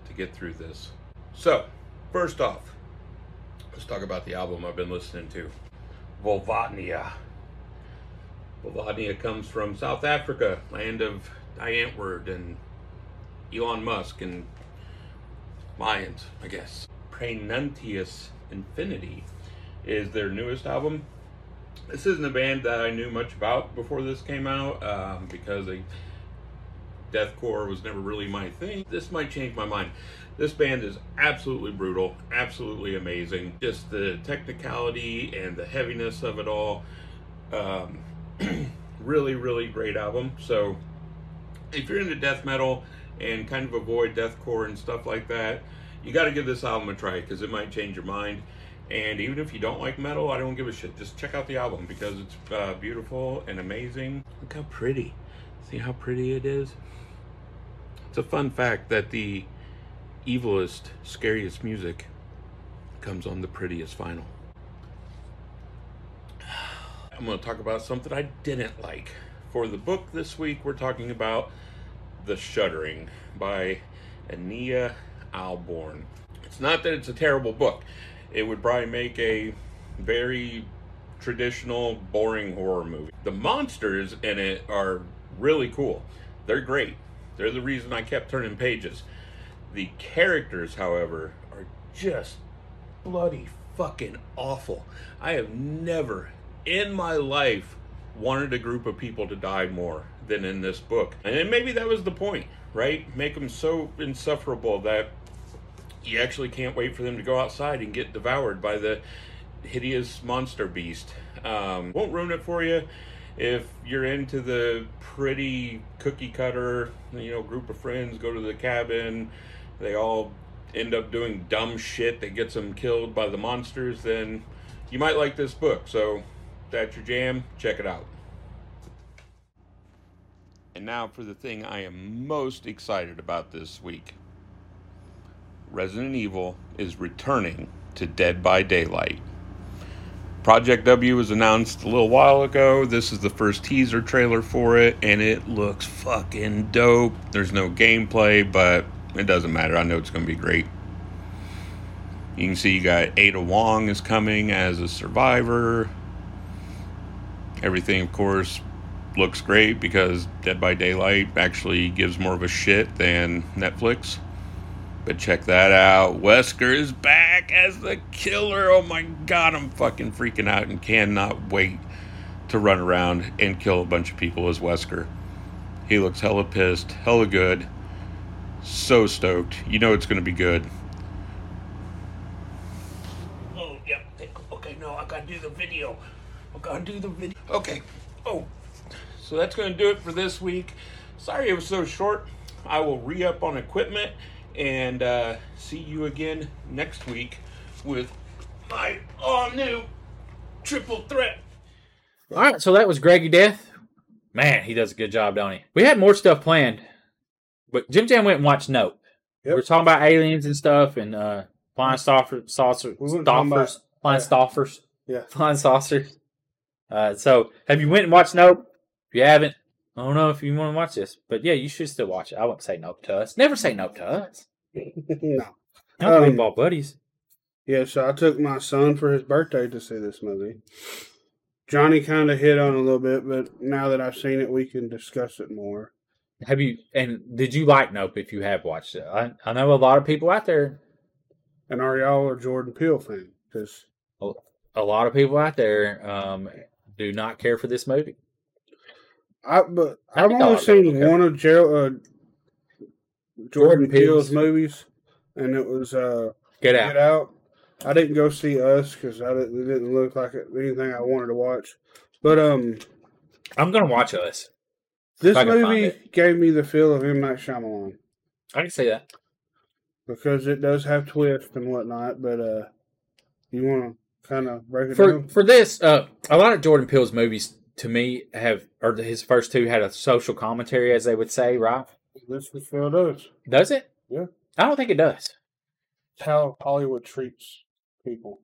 to get through this. So, first off, let's talk about the album I've been listening to Vulvodynia. Vulvodynia comes from South Africa, land of Die Antwoord and Elon Musk and Lions, I guess. Praenuntius Infinity is their newest album. This isn't a band that I knew much about before this came out um, because deathcore was never really my thing. This might change my mind. This band is absolutely brutal, absolutely amazing. Just the technicality and the heaviness of it all. Um, really, really great album. So, if you're into death metal and kind of avoid deathcore and stuff like that, you got to give this album a try because it might change your mind. And even if you don't like metal, I don't give a shit. Just check out the album because it's uh, beautiful and amazing. Look how pretty. See how pretty it is? It's a fun fact that the evilest, scariest music comes on the prettiest vinyl. I'm going to talk about something I didn't like. For the book this week, we're talking about The Shuddering by Ania Ahlborn. It's not that it's a terrible book. It would probably make a very traditional, boring horror movie. The monsters in it are really cool. They're great. They're the reason I kept turning pages. The characters, however, are just bloody fucking awful. I have never in my life wanted a group of people to die more than in this book. And maybe that was the point, right? Make them so insufferable that you actually can't wait for them to go outside and get devoured by the hideous monster beast. Um, won't ruin it for you if you're into the pretty cookie cutter, you know, group of friends go to the cabin, they all end up doing dumb shit that gets them killed by the monsters, then you might like this book. So, that's your jam, check it out. And now for the thing I am most excited about this week. Resident Evil is returning to Dead by Daylight. Project W was announced a little while ago. This is the first teaser trailer for it, and it looks fucking dope. There's no gameplay, but it doesn't matter. I know it's going to be great. You can see you got Ada Wong is coming as a survivor. Everything, of course, looks great because Dead by Daylight actually gives more of a shit than Netflix. But check that out. Wesker is back as the killer. Oh my god, I'm fucking freaking out and cannot wait to run around and kill a bunch of people as Wesker. He looks hella pissed, hella good. So stoked. You know it's going to be good. Oh, yeah. Okay, no, I got to do the video. I got to do the video. Okay. Oh, so that's going to do it for this week. Sorry it was so short. I will re up on equipment and uh, see you again next week with my all new triple threat. All right, so that was Greggy Death. Man, he does a good job, don't he? We had more stuff planned, but Jim Jam went and watched Nope. Yep. We are talking about aliens and stuff and uh, flying saucer, saucer, about- stoffers, flying yeah. stoffers, Yeah. flying saucers. Uh, so, have you went and watched Nope? If you haven't, I don't know if you want to watch this, but yeah, you should still watch it. I won't say Nope to us. Never say Nope to us. no. I'm Um, paintball buddies. Yeah, so I took my son for his birthday to see this movie. Johnny kind of hit on a little bit, but now that I've seen it, we can discuss it more. Have you? And did you like Nope? If you have watched it, I, I know a lot of people out there. And are y'all a Jordan Peele fan? Because A lot of people out there um, do not care for this movie. I, but I've only seen one of Gerald, uh, Jordan Jordan Peele's Peele's. movies, and it was uh, Get out. Get Out. I didn't go see Us because I didn't, it didn't look like anything I wanted to watch. But um, I'm gonna watch us. This I can find movie gave me the feel of M Night Shyamalan I can say that. because it does have twists and whatnot. But uh, you want to kind of break it For down? for this, uh, a lot of Jordan Peele's movies to me have, or his first two had a social commentary, as they would say, right? This is Phil does. Does it? Yeah. I don't think it does. It's how Hollywood treats people.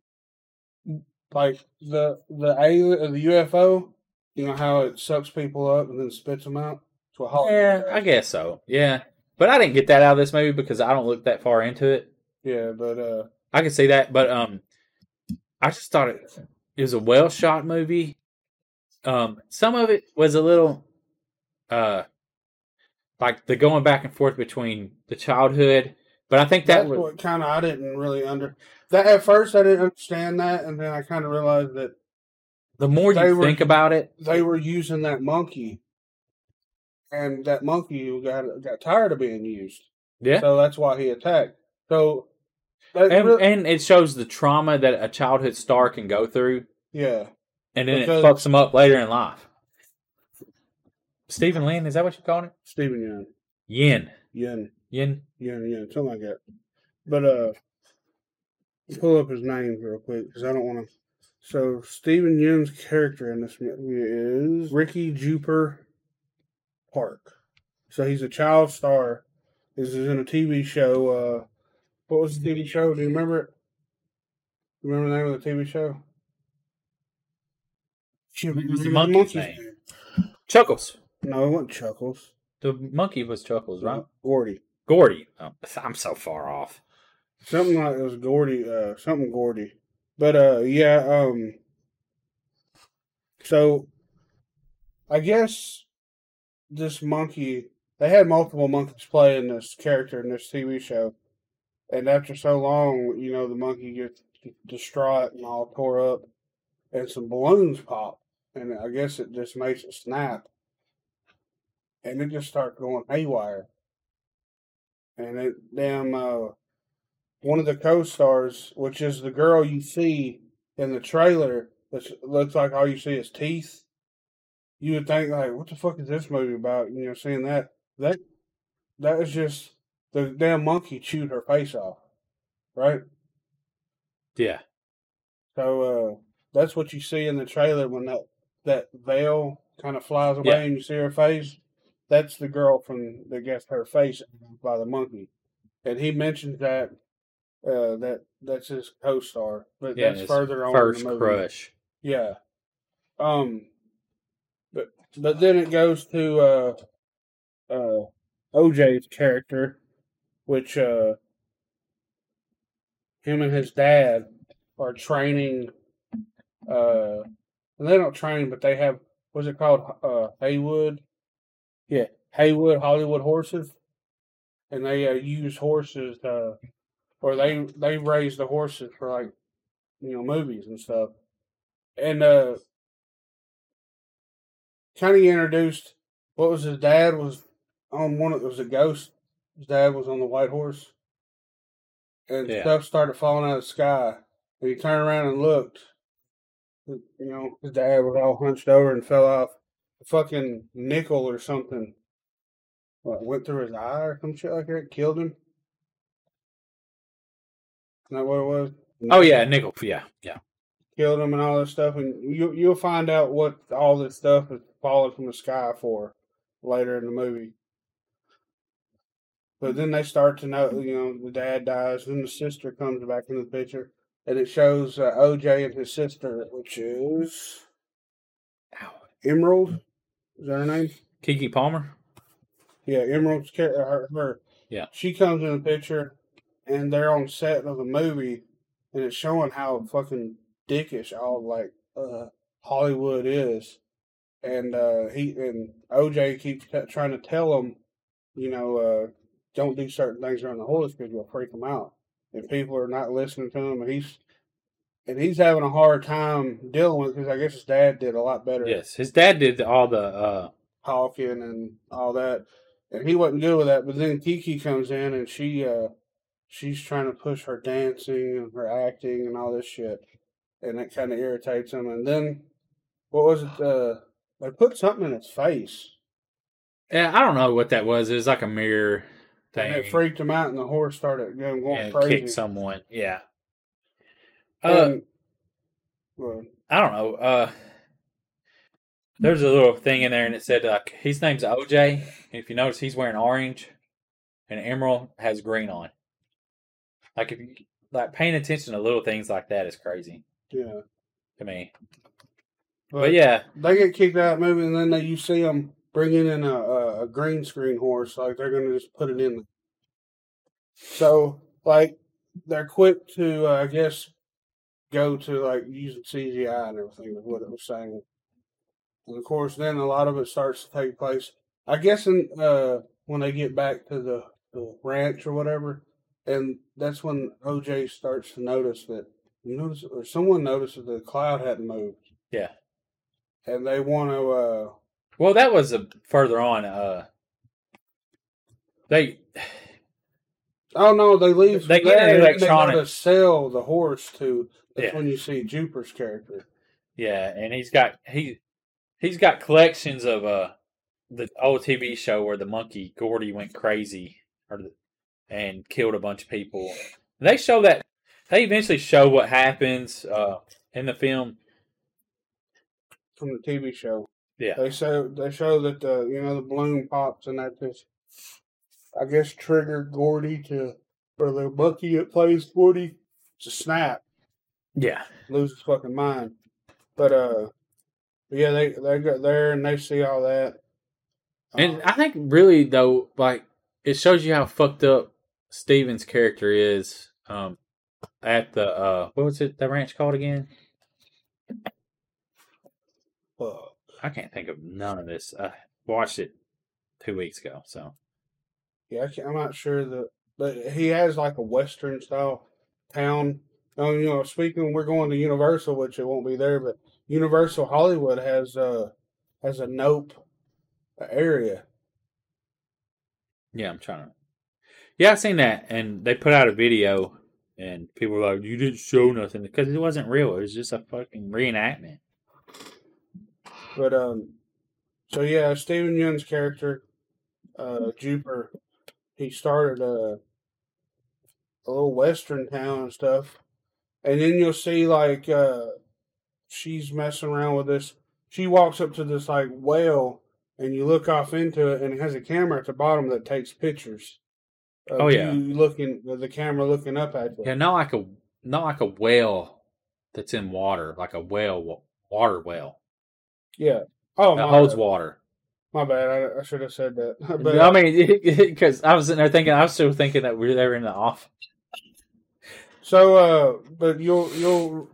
Like the the alien, the UFO. You know how it sucks people up and then spits them out. to a Hollywood Yeah. I guess so. Yeah, but I didn't get that out of this movie because I don't look that far into it. yeah, but uh, I can see that, but um, I just thought it it was a well shot movie. Um, some of it was a little, uh, like the going back and forth between the childhood, but I think that that's was what kind of I didn't really under that at first. I didn't understand that, and then I kind of realized that the more you were- think about it. they were using that monkey, and that monkey got got tired of being used. Yeah, So that's why he attacked. So and, really- and it shows the trauma that a childhood star can go through, yeah, and then Because- it fucks them up later in life. Stephen Lin, is that what you're calling it? Stephen Yin, Yin, Yin. Yin, Yin, something like that. But uh, pull up his name real quick because I don't want to. So Steven Yeun's character in this movie is Ricky Juper Park. So he's a child star. This is in a TV show. Uh, what was the TV show? Do you remember it? Remember the name of the TV show? Shit, What was the it monkey's monkey's name? Chuckles. No, it wasn't Chuckles. The monkey was Chuckles, right? Gordy. Gordy. Oh, I'm so far off. Something like it was Gordy, uh, something Gordy. But uh, yeah, um, so I guess this monkey, they had multiple monkeys playing this character in this TV show, and after so long, you know, the monkey gets distraught and all tore up, and some balloons pop, and I guess it just makes it snap, and it just starts going haywire, and it damn uh one of the co-stars, which is the girl you see in the trailer, that looks like all you see is teeth. You would think like, what the fuck is this movie about? You know, seeing that that that is just the damn monkey chewed her face off, right? Yeah. So uh, that's what you see in the trailer when that that veil kind of flies away Yeah. and you see her face. That's the girl from that gets her face by the monkey, and he mentions that uh, that that's his co-star, but Yeah. that's further on First in the movie. crush. Yeah. Um. But but then it goes to uh uh OJ's character, which uh him and his dad are training. Uh, and they don't train, but they have what's it called? Uh, Haywood. Yeah, Haywood Hollywood horses, and they uh, use horses. Uh, or they they raise the horses for like you know movies and stuff. And uh kind of introduced what was his dad was on one of it was a ghost. His dad was on the white horse. And Yeah. stuff started falling out of the sky. And he turned around and looked. You know his dad was all hunched over and fell off a fucking nickel or something. What, went through his eye or some shit like that? Killed him that what it was Oh yeah, nickel. Yeah, yeah. killed him and all this stuff, and you you'll find out what all this stuff is falling from the sky for later in the movie. But then they start to know, you know, the dad dies, then the sister comes back in the picture, and it shows uh, OJ and his sister, which is Emerald. Is that her name? Keke Palmer. Yeah, Emerald's her, her. Yeah. She comes in the picture, and they're on set of the movie, and it's showing how fucking dickish all like uh, Hollywood is, and uh, he and OJ keeps t- trying to tell him, you know, uh, don't do certain things around the horse because you'll freak them out, and people are not listening to him, and he's and he's having a hard time dealing with because I guess his dad did a lot better Yes, his dad did all the. uh talking and all that. And he wasn't good with that. But then Keke comes in and she uh she's trying to push her dancing and her acting and all this shit. And it kinda irritates him. And then what was it, uh they put something in its face. Yeah, I don't know what that was. It was like a mirror thing. And it freaked him out, and the horse started going, going and crazy. kicked someone. Yeah. Uh, And- well, I don't know. Uh, there's a little thing in there, and it said like his name's OJ. If you notice, he's wearing orange, and Emerald has green on. Like if you like paying attention to little things like that is crazy yeah. to me. But, But yeah, they get kicked out movie, and then they, you see them bringing in a, a, a green screen horse, like they're going to just put it in. So, like, they're quick to, uh, I guess, go to like using CGI and everything, is what it was saying. And of course, then a lot of it starts to take place. I guess in uh, when they get back to the, the ranch or whatever, and that's when OJ starts to notice that you notice or someone notices that the cloud hadn't moved yeah. and they want to. Uh, Well, that was a, further on. Uh, they oh no, they leave. They get an then They to electronic- sell the horse to. That's Yeah. when you see Jupiter's character. Yeah, and he's got he he's got collections of uh the old TV show where the monkey Gordy went crazy or the, and killed a bunch of people. They show that they eventually show what happens uh in the film. from the TV show. Yeah. They show they show that the you know the balloon pops and that just I guess triggered Gordy to or the monkey that plays Gordy to snap, Yeah. lose his fucking mind. But uh yeah, they they got there and they see all that. And Uh, I think really though, like it shows you how fucked up Steven's character is um at the uh what was it the ranch called again? uh, I can't think of none of this. I watched it two weeks ago, so Yeah, I can't, I'm not sure that, but he has like a Western style town. Oh, you know, speaking, we're going to Universal, which it won't be there, but Universal Hollywood has uh has a Nope area. Yeah, I'm trying to. Yeah, I seen that, and they put out a video, and people were like, "You didn't show nothing because it wasn't real. It was just a fucking reenactment." But um, so yeah, Steven Yeun's character, uh, Jupiter, he started a a little Western town and stuff, and then you'll see like uh, she's messing around with this. She walks up to this like well, and you look off into it, and it has a camera at the bottom that takes pictures. Oh, yeah. you looking the camera looking up at you. Yeah, not like a not like a well that's in water, like a whale water whale. Yeah. Oh, that holds water. my bad. I, I should have said that. But I mean, because I was sitting there thinking, I was still thinking that we were there in the office. So, uh, but you'll you'll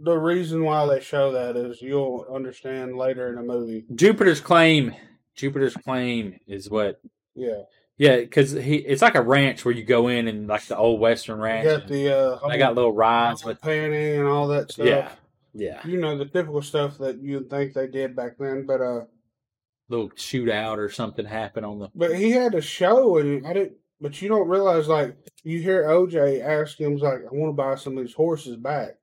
the reason why they show that is you'll understand later in the movie. Jupiter's claim, Jupiter's claim is what. Yeah, Yeah, because he it's like a ranch where you go in and like the old western you ranch. got the uh, they got little rides with panning and all that stuff. yeah, yeah, you know the typical stuff that you'd think they did back then. But uh, little shootout or something happen on the. but he had a show and I didn't. But you don't realize like you hear OJ ask him like, "I want to buy some of these horses back."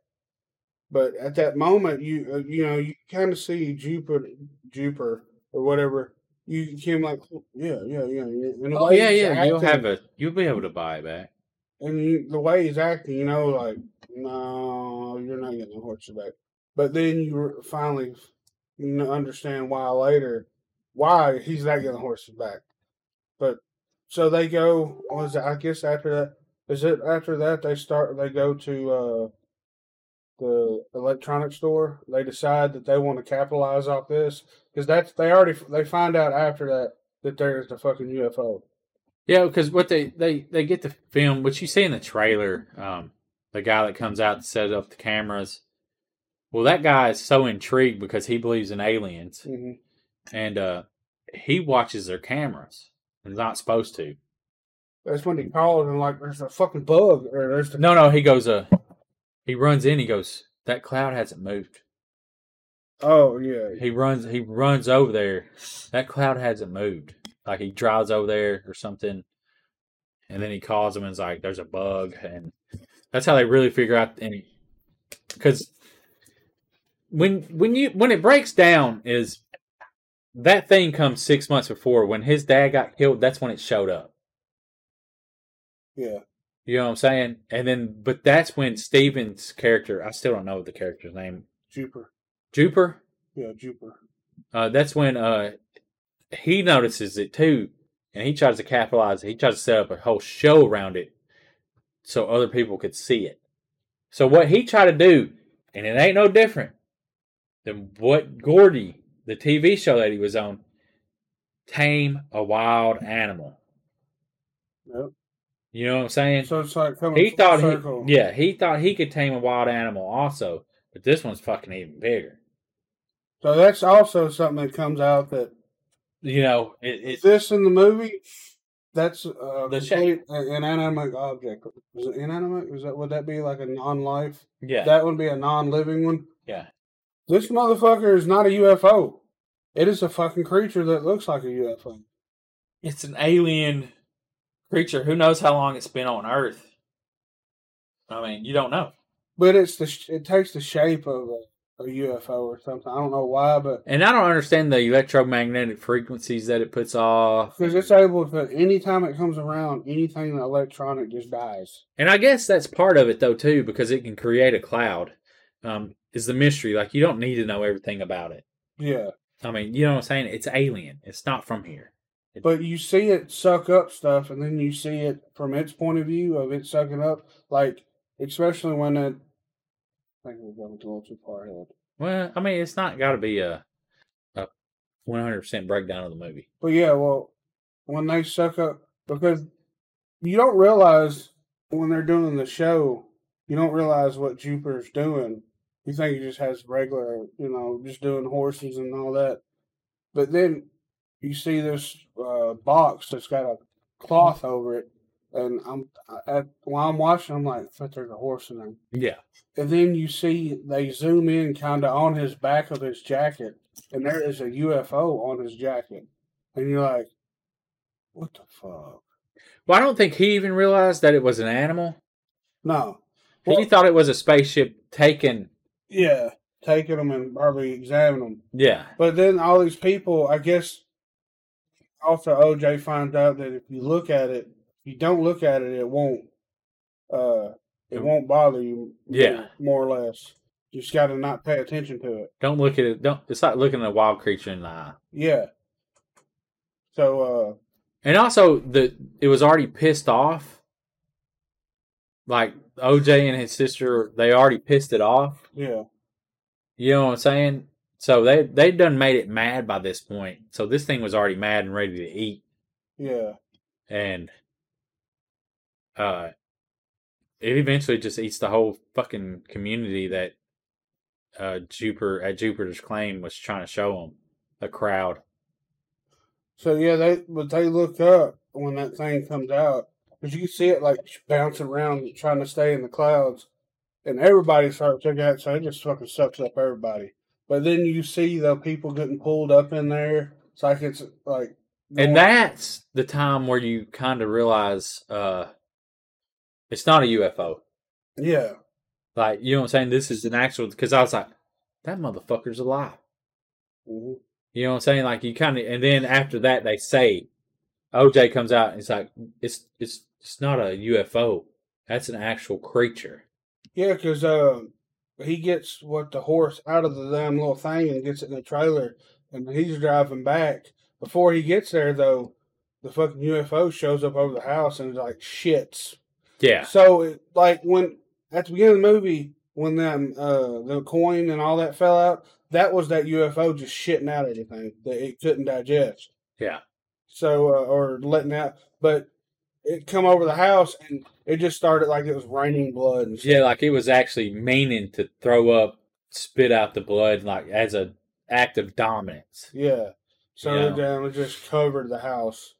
But at that moment, you uh, you know you kind of see Jupiter, Jupiter or whatever. You came like, yeah, yeah, yeah. And Oh yeah, yeah. You'll have a. You'll be able to buy it back. and you, the way he's acting, you know, like, no, you're not getting the horses back. But then you finally you know, understand why later why he's not getting the horses back. But so they go. Was it, I guess after that? Is it after that they start? They go to uh, the electronic store. They decide that they want to capitalize off this because that's they already they find out after that that there's the fucking UFO. Yeah, because what they they they get the film, what you see in the trailer, um, the guy that comes out to set up the cameras. Well, that guy is so intrigued because he believes in aliens, hmm and uh, he watches their cameras and not supposed to. That's when he calls and like, there's a fucking bug or there's the No, no, he goes. Uh, he runs in. He goes. That cloud hasn't moved. Oh yeah He runs. He runs over there. That cloud hasn't moved. Like he drives over there or something, and then he calls him and is like, "There's a bug," and that's how they really figure out. And because when when you when it breaks down is that thing comes six months before when his dad got killed. That's when it showed up. Yeah. You know what I'm saying? And then, but that's when Steven's character. I still don't know the character's name. Jupiter. Juper. Yeah, Jupiter. Uh, that's when uh he notices it too, and he tries to capitalize. He tries to set up a whole show around it, so other people could see it. So what he tried to do, and it ain't no different than what Gordy, the TV show that he was on, tame a wild animal. Yep. You know what I'm saying? So it's like coming he thought circle. he, yeah, he thought he could tame a wild animal also, but this one's fucking even bigger. So that's also something that comes out that You know, it, it's this in the movie. That's uh, The complete, uh, inanimate object. Is it inanimate? Is that would that be like a non-life? yeah, That would be a non-living one. yeah. This motherfucker is not a UFO. It is a fucking creature that looks like a UFO. It's an alien creature. Who knows how long it's been on Earth? I mean, you don't know. But it's the it takes the shape of a, a UFO or something. I don't know why, but And I don't understand the electromagnetic frequencies that it puts off. because it's able to anytime it comes around, anything electronic just dies. And I guess that's part of it though too, because it can create a cloud. Um, is the mystery like you don't need to know everything about it. Yeah, I mean, you know what I'm saying? It's alien. It's not from here. but you see it suck up stuff, and then you see it from its point of view of it sucking up, like especially when it. Think we're going a little too far ahead. Well, I mean, it's not got to be a a 100 percent breakdown of the movie. But yeah, well, when they suck up, because you don't realize when they're doing the show, you don't realize what Jupiter's doing. You think he just has regular, you know, just doing horses and all that. But then you see this uh, box that's got a cloth over it, and I'm uh, at, while I'm watching, I'm like, I bet there's a horse in there. Yeah. And then you see they zoom in kind of on his back of his jacket, and there is a UFO on his jacket. And you're like, what the fuck? Well, I don't think he even realized that it was an animal. No. He thought it was a spaceship taken. yeah, taking them and probably examining them. Yeah. But then all these people, I guess, also OJ finds out that if you look at it, you don't look at it, it won't, uh, it won't bother you. Yeah. more or less. You just got to not pay attention to it. Don't look at it. Don't. It's like looking at a wild creature in the eye. Yeah. So, uh, And also, the it was already pissed off. Like OJ and his sister, they already pissed it off. yeah. You know what I'm saying? So they they done made it mad by this point. So this thing was already mad and ready to eat. Yeah. and uh it eventually just eats the whole fucking community that uh Jupiter at Jupiter's claim was trying to show them the crowd. So yeah, they but they look up when that thing comes out because you see it like bouncing around trying to stay in the clouds, and everybody starts at it, so it just fucking sucks up everybody. But then you see the people getting pulled up in there. It's like it's like And that's the time where you kind of realize uh it's not a UFO. yeah, Like, you know what I'm saying? This is an actual because I was like, that motherfucker's alive. hmm You know what I'm saying? Like you kind of, and then after that, they say, OJ comes out and he's like, it's it's it's not a UFO. That's an actual creature. yeah, because uh, he gets what the horse out of the damn little thing and gets it in the trailer, and he's driving back. Before he gets there, though, the fucking UFO shows up over the house and is like shits. Yeah, So, like when at the beginning of the movie, when them uh, the coin and all that fell out, that was that UFO just shitting out everything that it couldn't digest. yeah, So, uh, or letting out, but it come over the house and it just started like it was raining blood and yeah. Like it was actually meaning to throw up, spit out the blood, like as a act of dominance. Yeah. So Yeah. then it just covered the house,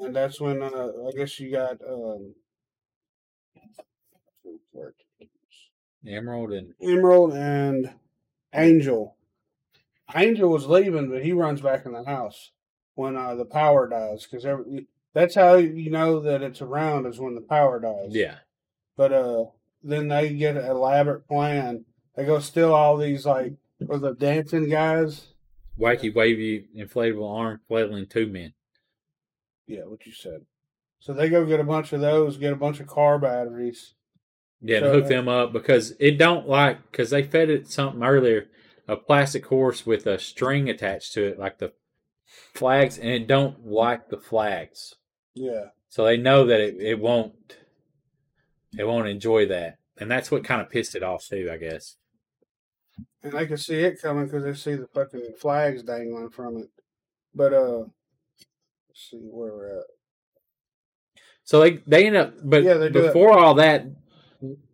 and that's when uh, I guess you got um, Emerald and Emerald and Angel. Angel was leaving, but he runs back in the house when uh, the power dies because that's how you know that it's around is when the power dies. yeah, But uh, then they get an elaborate plan. They go steal all these like or the dancing guys, wacky, wavy, inflatable arm flailing two men. Yeah, what you said. So they go get a bunch of those, get a bunch of car batteries. Yeah, So- hook them up because it don't like because they fed it something earlier, a plastic horse with a string attached to it, like the flags, and it don't like the flags. Yeah. So they know that it, it won't it won't enjoy that. And that's what kind of pissed it off too, I guess. And they can see it coming because they see the fucking flags dangling from it. But, uh, let's see where we're at. So they they end up but Yeah, they do that. before all that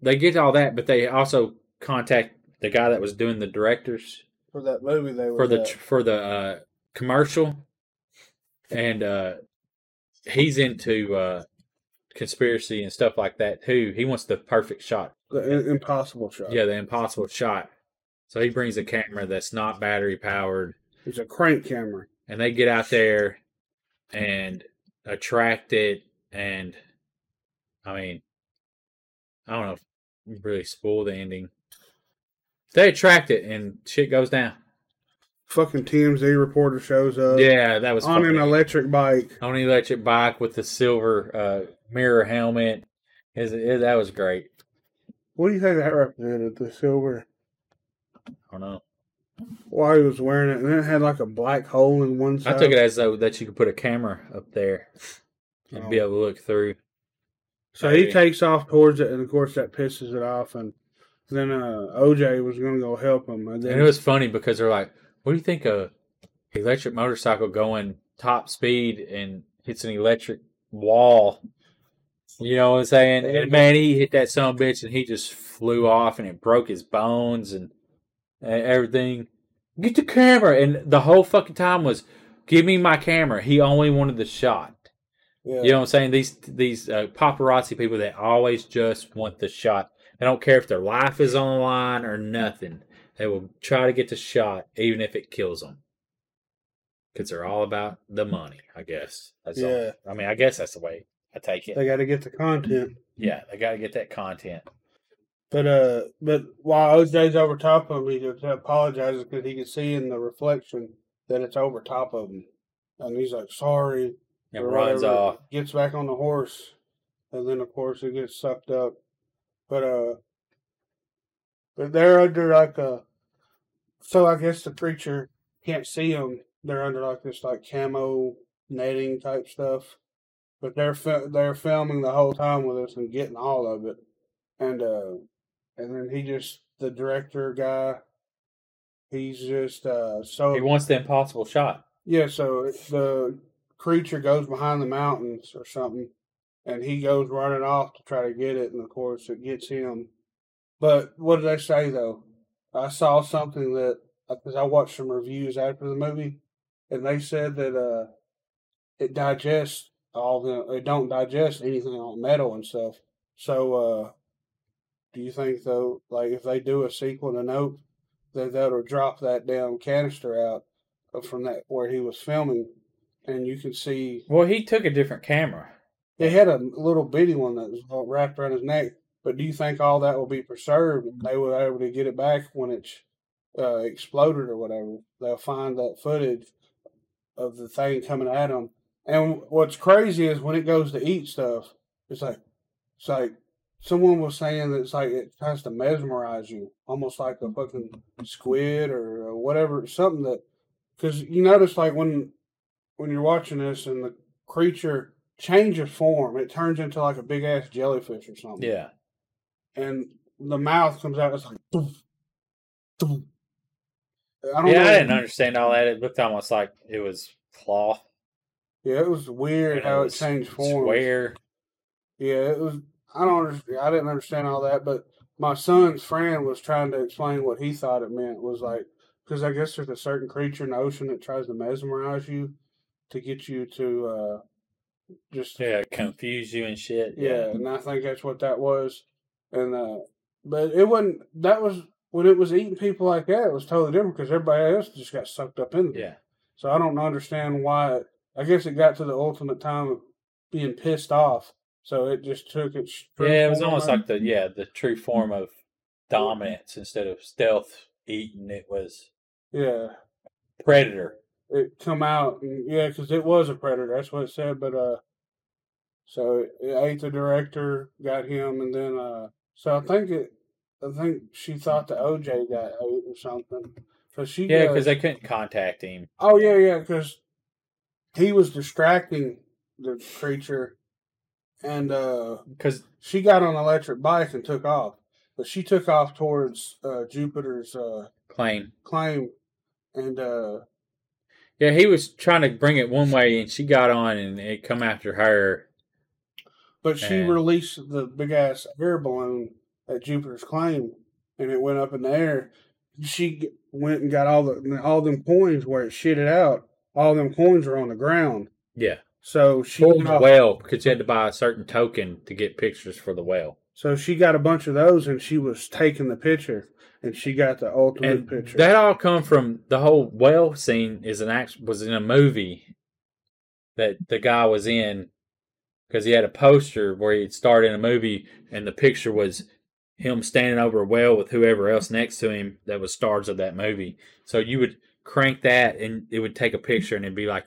they get all that, but they also contact the guy that was doing the directors For that movie they were for the at. for the uh, commercial, and uh, he's into uh, conspiracy and stuff like that too. He wants the perfect shot. the impossible shot. Yeah, the impossible shot. So he brings a camera that's not battery powered, It's a crank camera. and they get out there and attract it. And I mean, I don't know if you really spoil the ending. They attract it, and shit goes down. Fucking TMZ reporter shows up. Yeah, that was On an electric bike. on an electric bike with the silver uh, mirror helmet. Is it, that was great. What do you think that represented? The silver. I don't know. Why he was wearing it, and then it had like a black hole in one side. I took it as though that you could put a camera up there and be able to look through. So he takes off towards it, and of course that pisses it off. And then uh, OJ was going to go help him, and then And it was funny because they're like, "What do you think a electric motorcycle going top speed and hits an electric wall?" You know what I'm saying? And man, he hit that son of a bitch and he just flew off and it broke his bones and, and everything. Get the camera, and the whole fucking time was, "Give me my camera." He only wanted the shot. Yeah, You know what I'm saying? These these uh, paparazzi people that always just want the shot. They don't care if their life is on the line or nothing. They will try to get the shot, even if it kills them, because they're all about the money. I guess. That's all. I mean, I guess that's the way I take it. they got to get the content. Yeah, they got to get that content. But uh, but while OJ's over top of him, he just apologizes because he can see in the reflection that it's over top of him, and he's like sorry. And runs off. Gets back on the horse, and then of course it gets sucked up. But uh, but they're under like a. So I guess the creature can't see them. They're under like this like camo netting type stuff, but they're fi- they're filming the whole time with us and getting all of it, and uh, and then he just the director guy. He's just uh so He wants the impossible shot. yeah, so the creature goes behind the mountains or something, and he goes running off to try to get it, and of course it gets him. But what did they say though? I saw something that because I watched some reviews after the movie, and they said that uh, it digests all the it don't digest anything on metal and stuff. So, uh, do you think though, like if they do a sequel to Nope, that that'll drop that damn canister out from that where he was filming, and you can see Well, he took a different camera. he had a little bitty one that was wrapped around his neck. But do you think all that will be preserved? and They were able to get it back when it's uh, exploded or whatever. They'll find that footage of the thing coming at them. And what's crazy is when it goes to eat stuff, it's like it's like someone was saying that it's like it tries to mesmerize you, almost like a fucking squid or, or whatever, something that because you notice like when when you're watching this and the creature changes form, it turns into like a big ass jellyfish or something. Yeah. and the mouth comes out. It's like. "Doof, doof." I don't Yeah, know. I didn't understand all that. It looked almost like it was claw. Yeah, it was weird how it was changed form. Square. Yeah, it was. I don't. Understand, I didn't understand all that, but my son's friend was trying to explain what he thought it meant. Was like because I guess there's a certain creature in the ocean that tries to mesmerize you to get you to uh just Yeah, confuse you and shit. yeah, and I think that's what that was. And uh but it wasn't. That was when it was eating people like that. It was totally different because everybody else just got sucked up in it. Yeah. So I don't understand why. It, I guess it got to the ultimate time of being pissed off. So it just took its. Yeah, it was almost like the yeah the true form of dominance instead of stealth eating. It was yeah. Predator. It come out. And, yeah, because it was a predator. That's what it said. But uh, so it, it ate the director, got him, and then uh, so I think it. I think she thought the OJ got ate or something. Cause she Yeah, because they couldn't contact him. Oh yeah, yeah, because he was distracting the creature, and uh, Because she got on an electric bike and took off. But she took off towards uh, Jupiter's uh, claim. claim, and uh, Yeah, he was trying to bring it one way, and she got on, and it come after her. but she And- released the big ass air balloon at Jupiter's claim, and it went up in the air. She went and got all the all them coins where it shitted out. All them coins are on the ground. Yeah, So she whale because you had to buy a certain token to get pictures for the whale. So she got a bunch of those, and she was taking the picture, and she got the ultimate And picture. that all come from the whole whale scene is an act was in a movie that the guy was in because he had a poster where he'd starred in a movie and the picture was him standing over a whale with whoever else next to him that was stars of that movie. So you would crank that and it would take a picture and it'd be like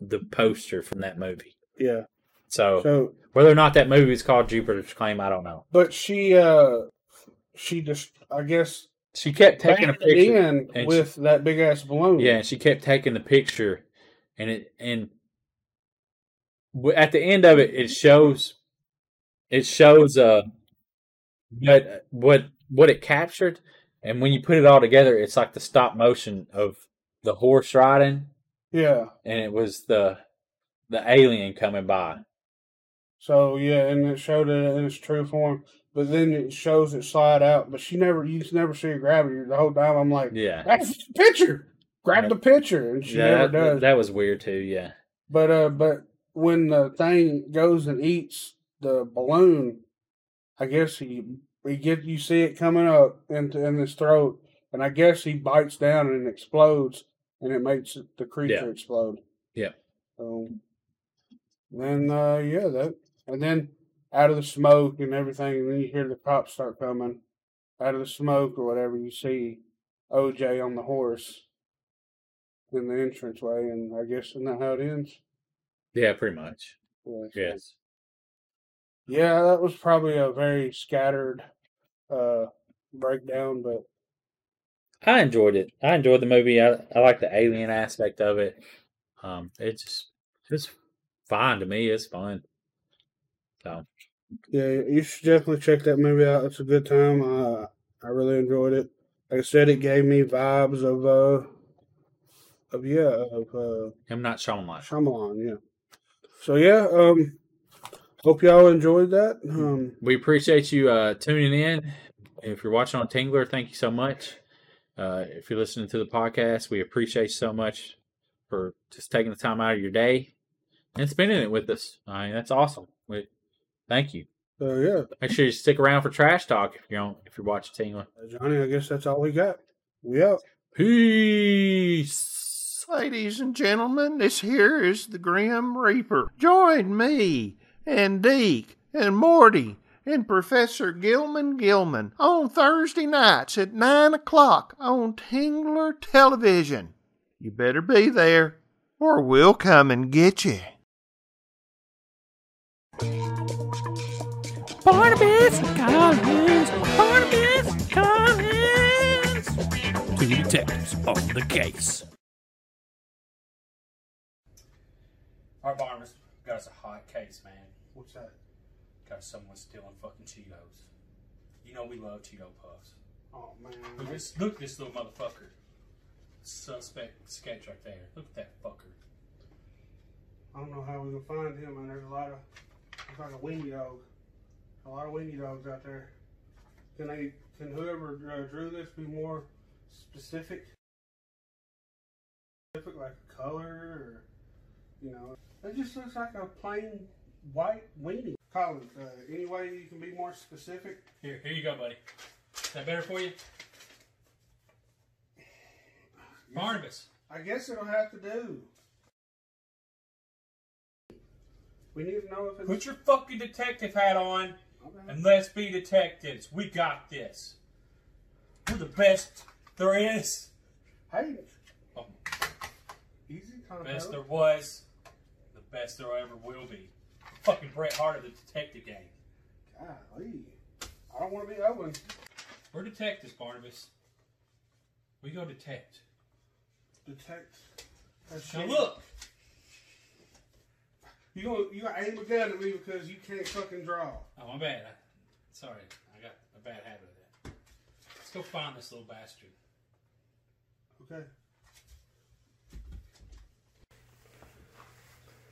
the poster from that movie. yeah. So, So, whether or not that movie is called Jupiter's Claim, I don't know. but she, uh, she just, I guess, She kept taking a picture. in with that big ass balloon. Yeah, she kept taking the picture, and it and at the end of it, it shows it shows uh what what what it captured, and when you put it all together, it's like the stop motion of the horse riding, yeah. and it was the the alien coming by. So yeah, and it showed it in its true form. But then it shows it slide out. But she never, you just never see her grab it. The whole time I'm like, Yeah, that's the picture. Grab the picture, and she yeah, never that, does. that was weird too. Yeah, But uh, but when the thing goes and eats the balloon, I guess he he get you see it coming up into in his throat, and I guess he bites down and it explodes, and it makes the creature Yeah. explode. Yeah. So then uh, yeah that and then out of the smoke and everything, and then you hear the cops start coming out of the smoke or whatever. You see OJ on the horse in the entranceway, and I guess isn't that how it ends? yeah, pretty much. Yeah, Yes. Yeah, that was probably a very scattered uh breakdown, but I enjoyed it. I enjoyed the movie. I, I like the alien aspect of it. Um, it's just it's fine to me. It's fun. So yeah, you should definitely check that movie out. It's a good time. Uh, I really enjoyed it. Like I said, it gave me vibes of uh of yeah of uh I'm not Shyamalan. Shyamalan. Yeah. So yeah, um, hope y'all enjoyed that. Um, We appreciate you uh, tuning in. If you're watching on Tingler, thank you so much. Uh, if you're listening to the podcast, we appreciate you so much for just taking the time out of your day and spending it with us. I mean, that's awesome. We, thank you. so yeah, Make sure you stick around for trash talk if you're on, if you're watching Tingler. Johnny, I guess that's all we got. We out. Peace. Ladies and gentlemen, this here is the Grim Reaper. Join me and Deke and Morty and Professor Gilman Gilman on Thursday nights at 9 o'clock on Tingler Television. You better be there, or we'll come and get you. Barnabas Collins, Barnabas Collins. Two detectives on the case. All right, Barnabas, got us a hot case, man. What's that? Got someone stealing fucking Cheetos. You know we love Cheeto Puffs. Oh man. Look, this, look at this little motherfucker. Suspect sketch right there. Look at that fucker. I don't know how we can find him, and there's a lot of there's like a weenie dog, a lot of weenie dogs out there. Can they? Can whoever uh, drew this be more specific? Specific, like color, or you know, it just looks like a plain white weenie. Collins, uh, any way you can be more specific? Here, here you go, buddy. Is that better for you? Barnabas. I guess it'll have to do. We need to know if it's. Put your fucking detective hat on and let's be detectives. We got this. We're the best there is. Hey, Oh, Best there was, the best there ever will be. Fucking Bret Hart of the detective game. Golly. I don't want to be Owen. We're detectives, Barnabas. We go detect. Detect. Now shit. look, You gonna you gonna aim a gun at me because you can't fucking draw. Oh, my bad. I, sorry, I got a bad habit of that. Let's go find this little bastard. Okay.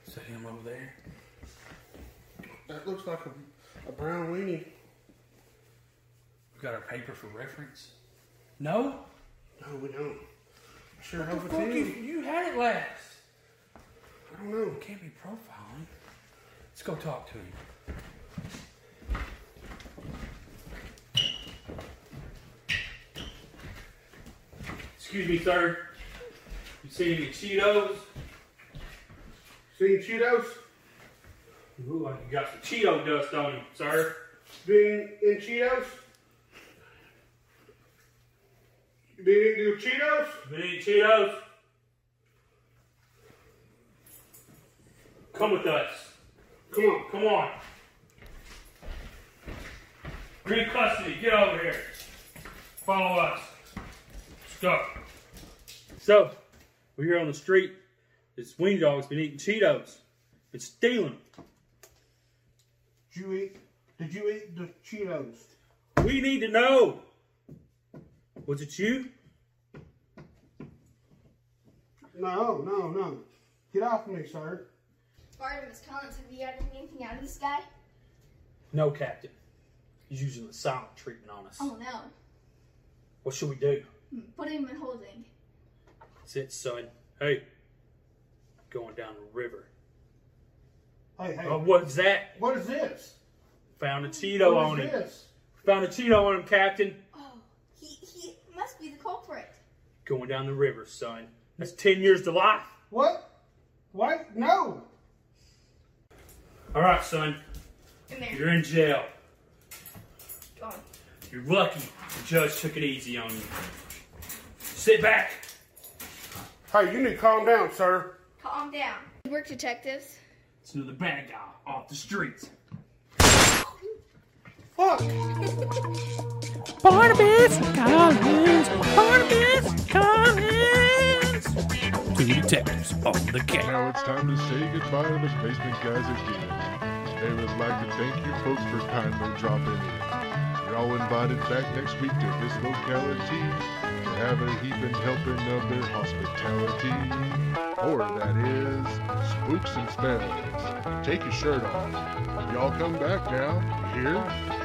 Is that him over there? That looks like a, a brown weenie. We got our paper for reference. No? No, we don't. I sure What hope the it's fuck? You, you had it last. I don't know. Can't be profiling. Let's go talk to him. Excuse me, sir. You see any Cheetos? Seen Cheetos? You look like you got some Cheeto dust on you, sir. Been in Cheetos? You been eating Cheetos? Been eating Cheetos? Come with us. Come on. Come on. You're custody. Get over here. Follow us. Let's go. So, we're here on the street. This weenie dog's been eating Cheetos. Been stealing. Did you eat? Did you eat the Cheetos? We need to know. Was it you? No, no, no. Get off me, sir. Barnabas Collins, have you gotten anything out of this guy? No, Captain. He's using the silent treatment on us. Oh no. What should we do? Hmm, put him in holding. That's it, son. Hey, going down the river. Hey, hey. Uh, oh, what's that? What is this? Found a Cheeto What on is him. this? Found a Cheeto on him, Captain. Oh, he he must be the culprit. Going down the river, son. That's 10 years to life. What? What? No. All right, son. In there. You're in jail. Go on. You're lucky the judge took it easy on you. Sit back. Hey, you need to calm down, sir. Calm down. We work detectives. It's another bad guy off the streets. Fuck. Barnabas Collins. Barnabas Collins. Two detectives on the case. Now it's time to say goodbye to the basement guys again. They would like to thank you folks for kindly dropping in. You're all invited back next week to this locality to have a heaping helping of their hospitality. Or that is, spooks and spells. Take your shirt off. Y'all come back now, hear?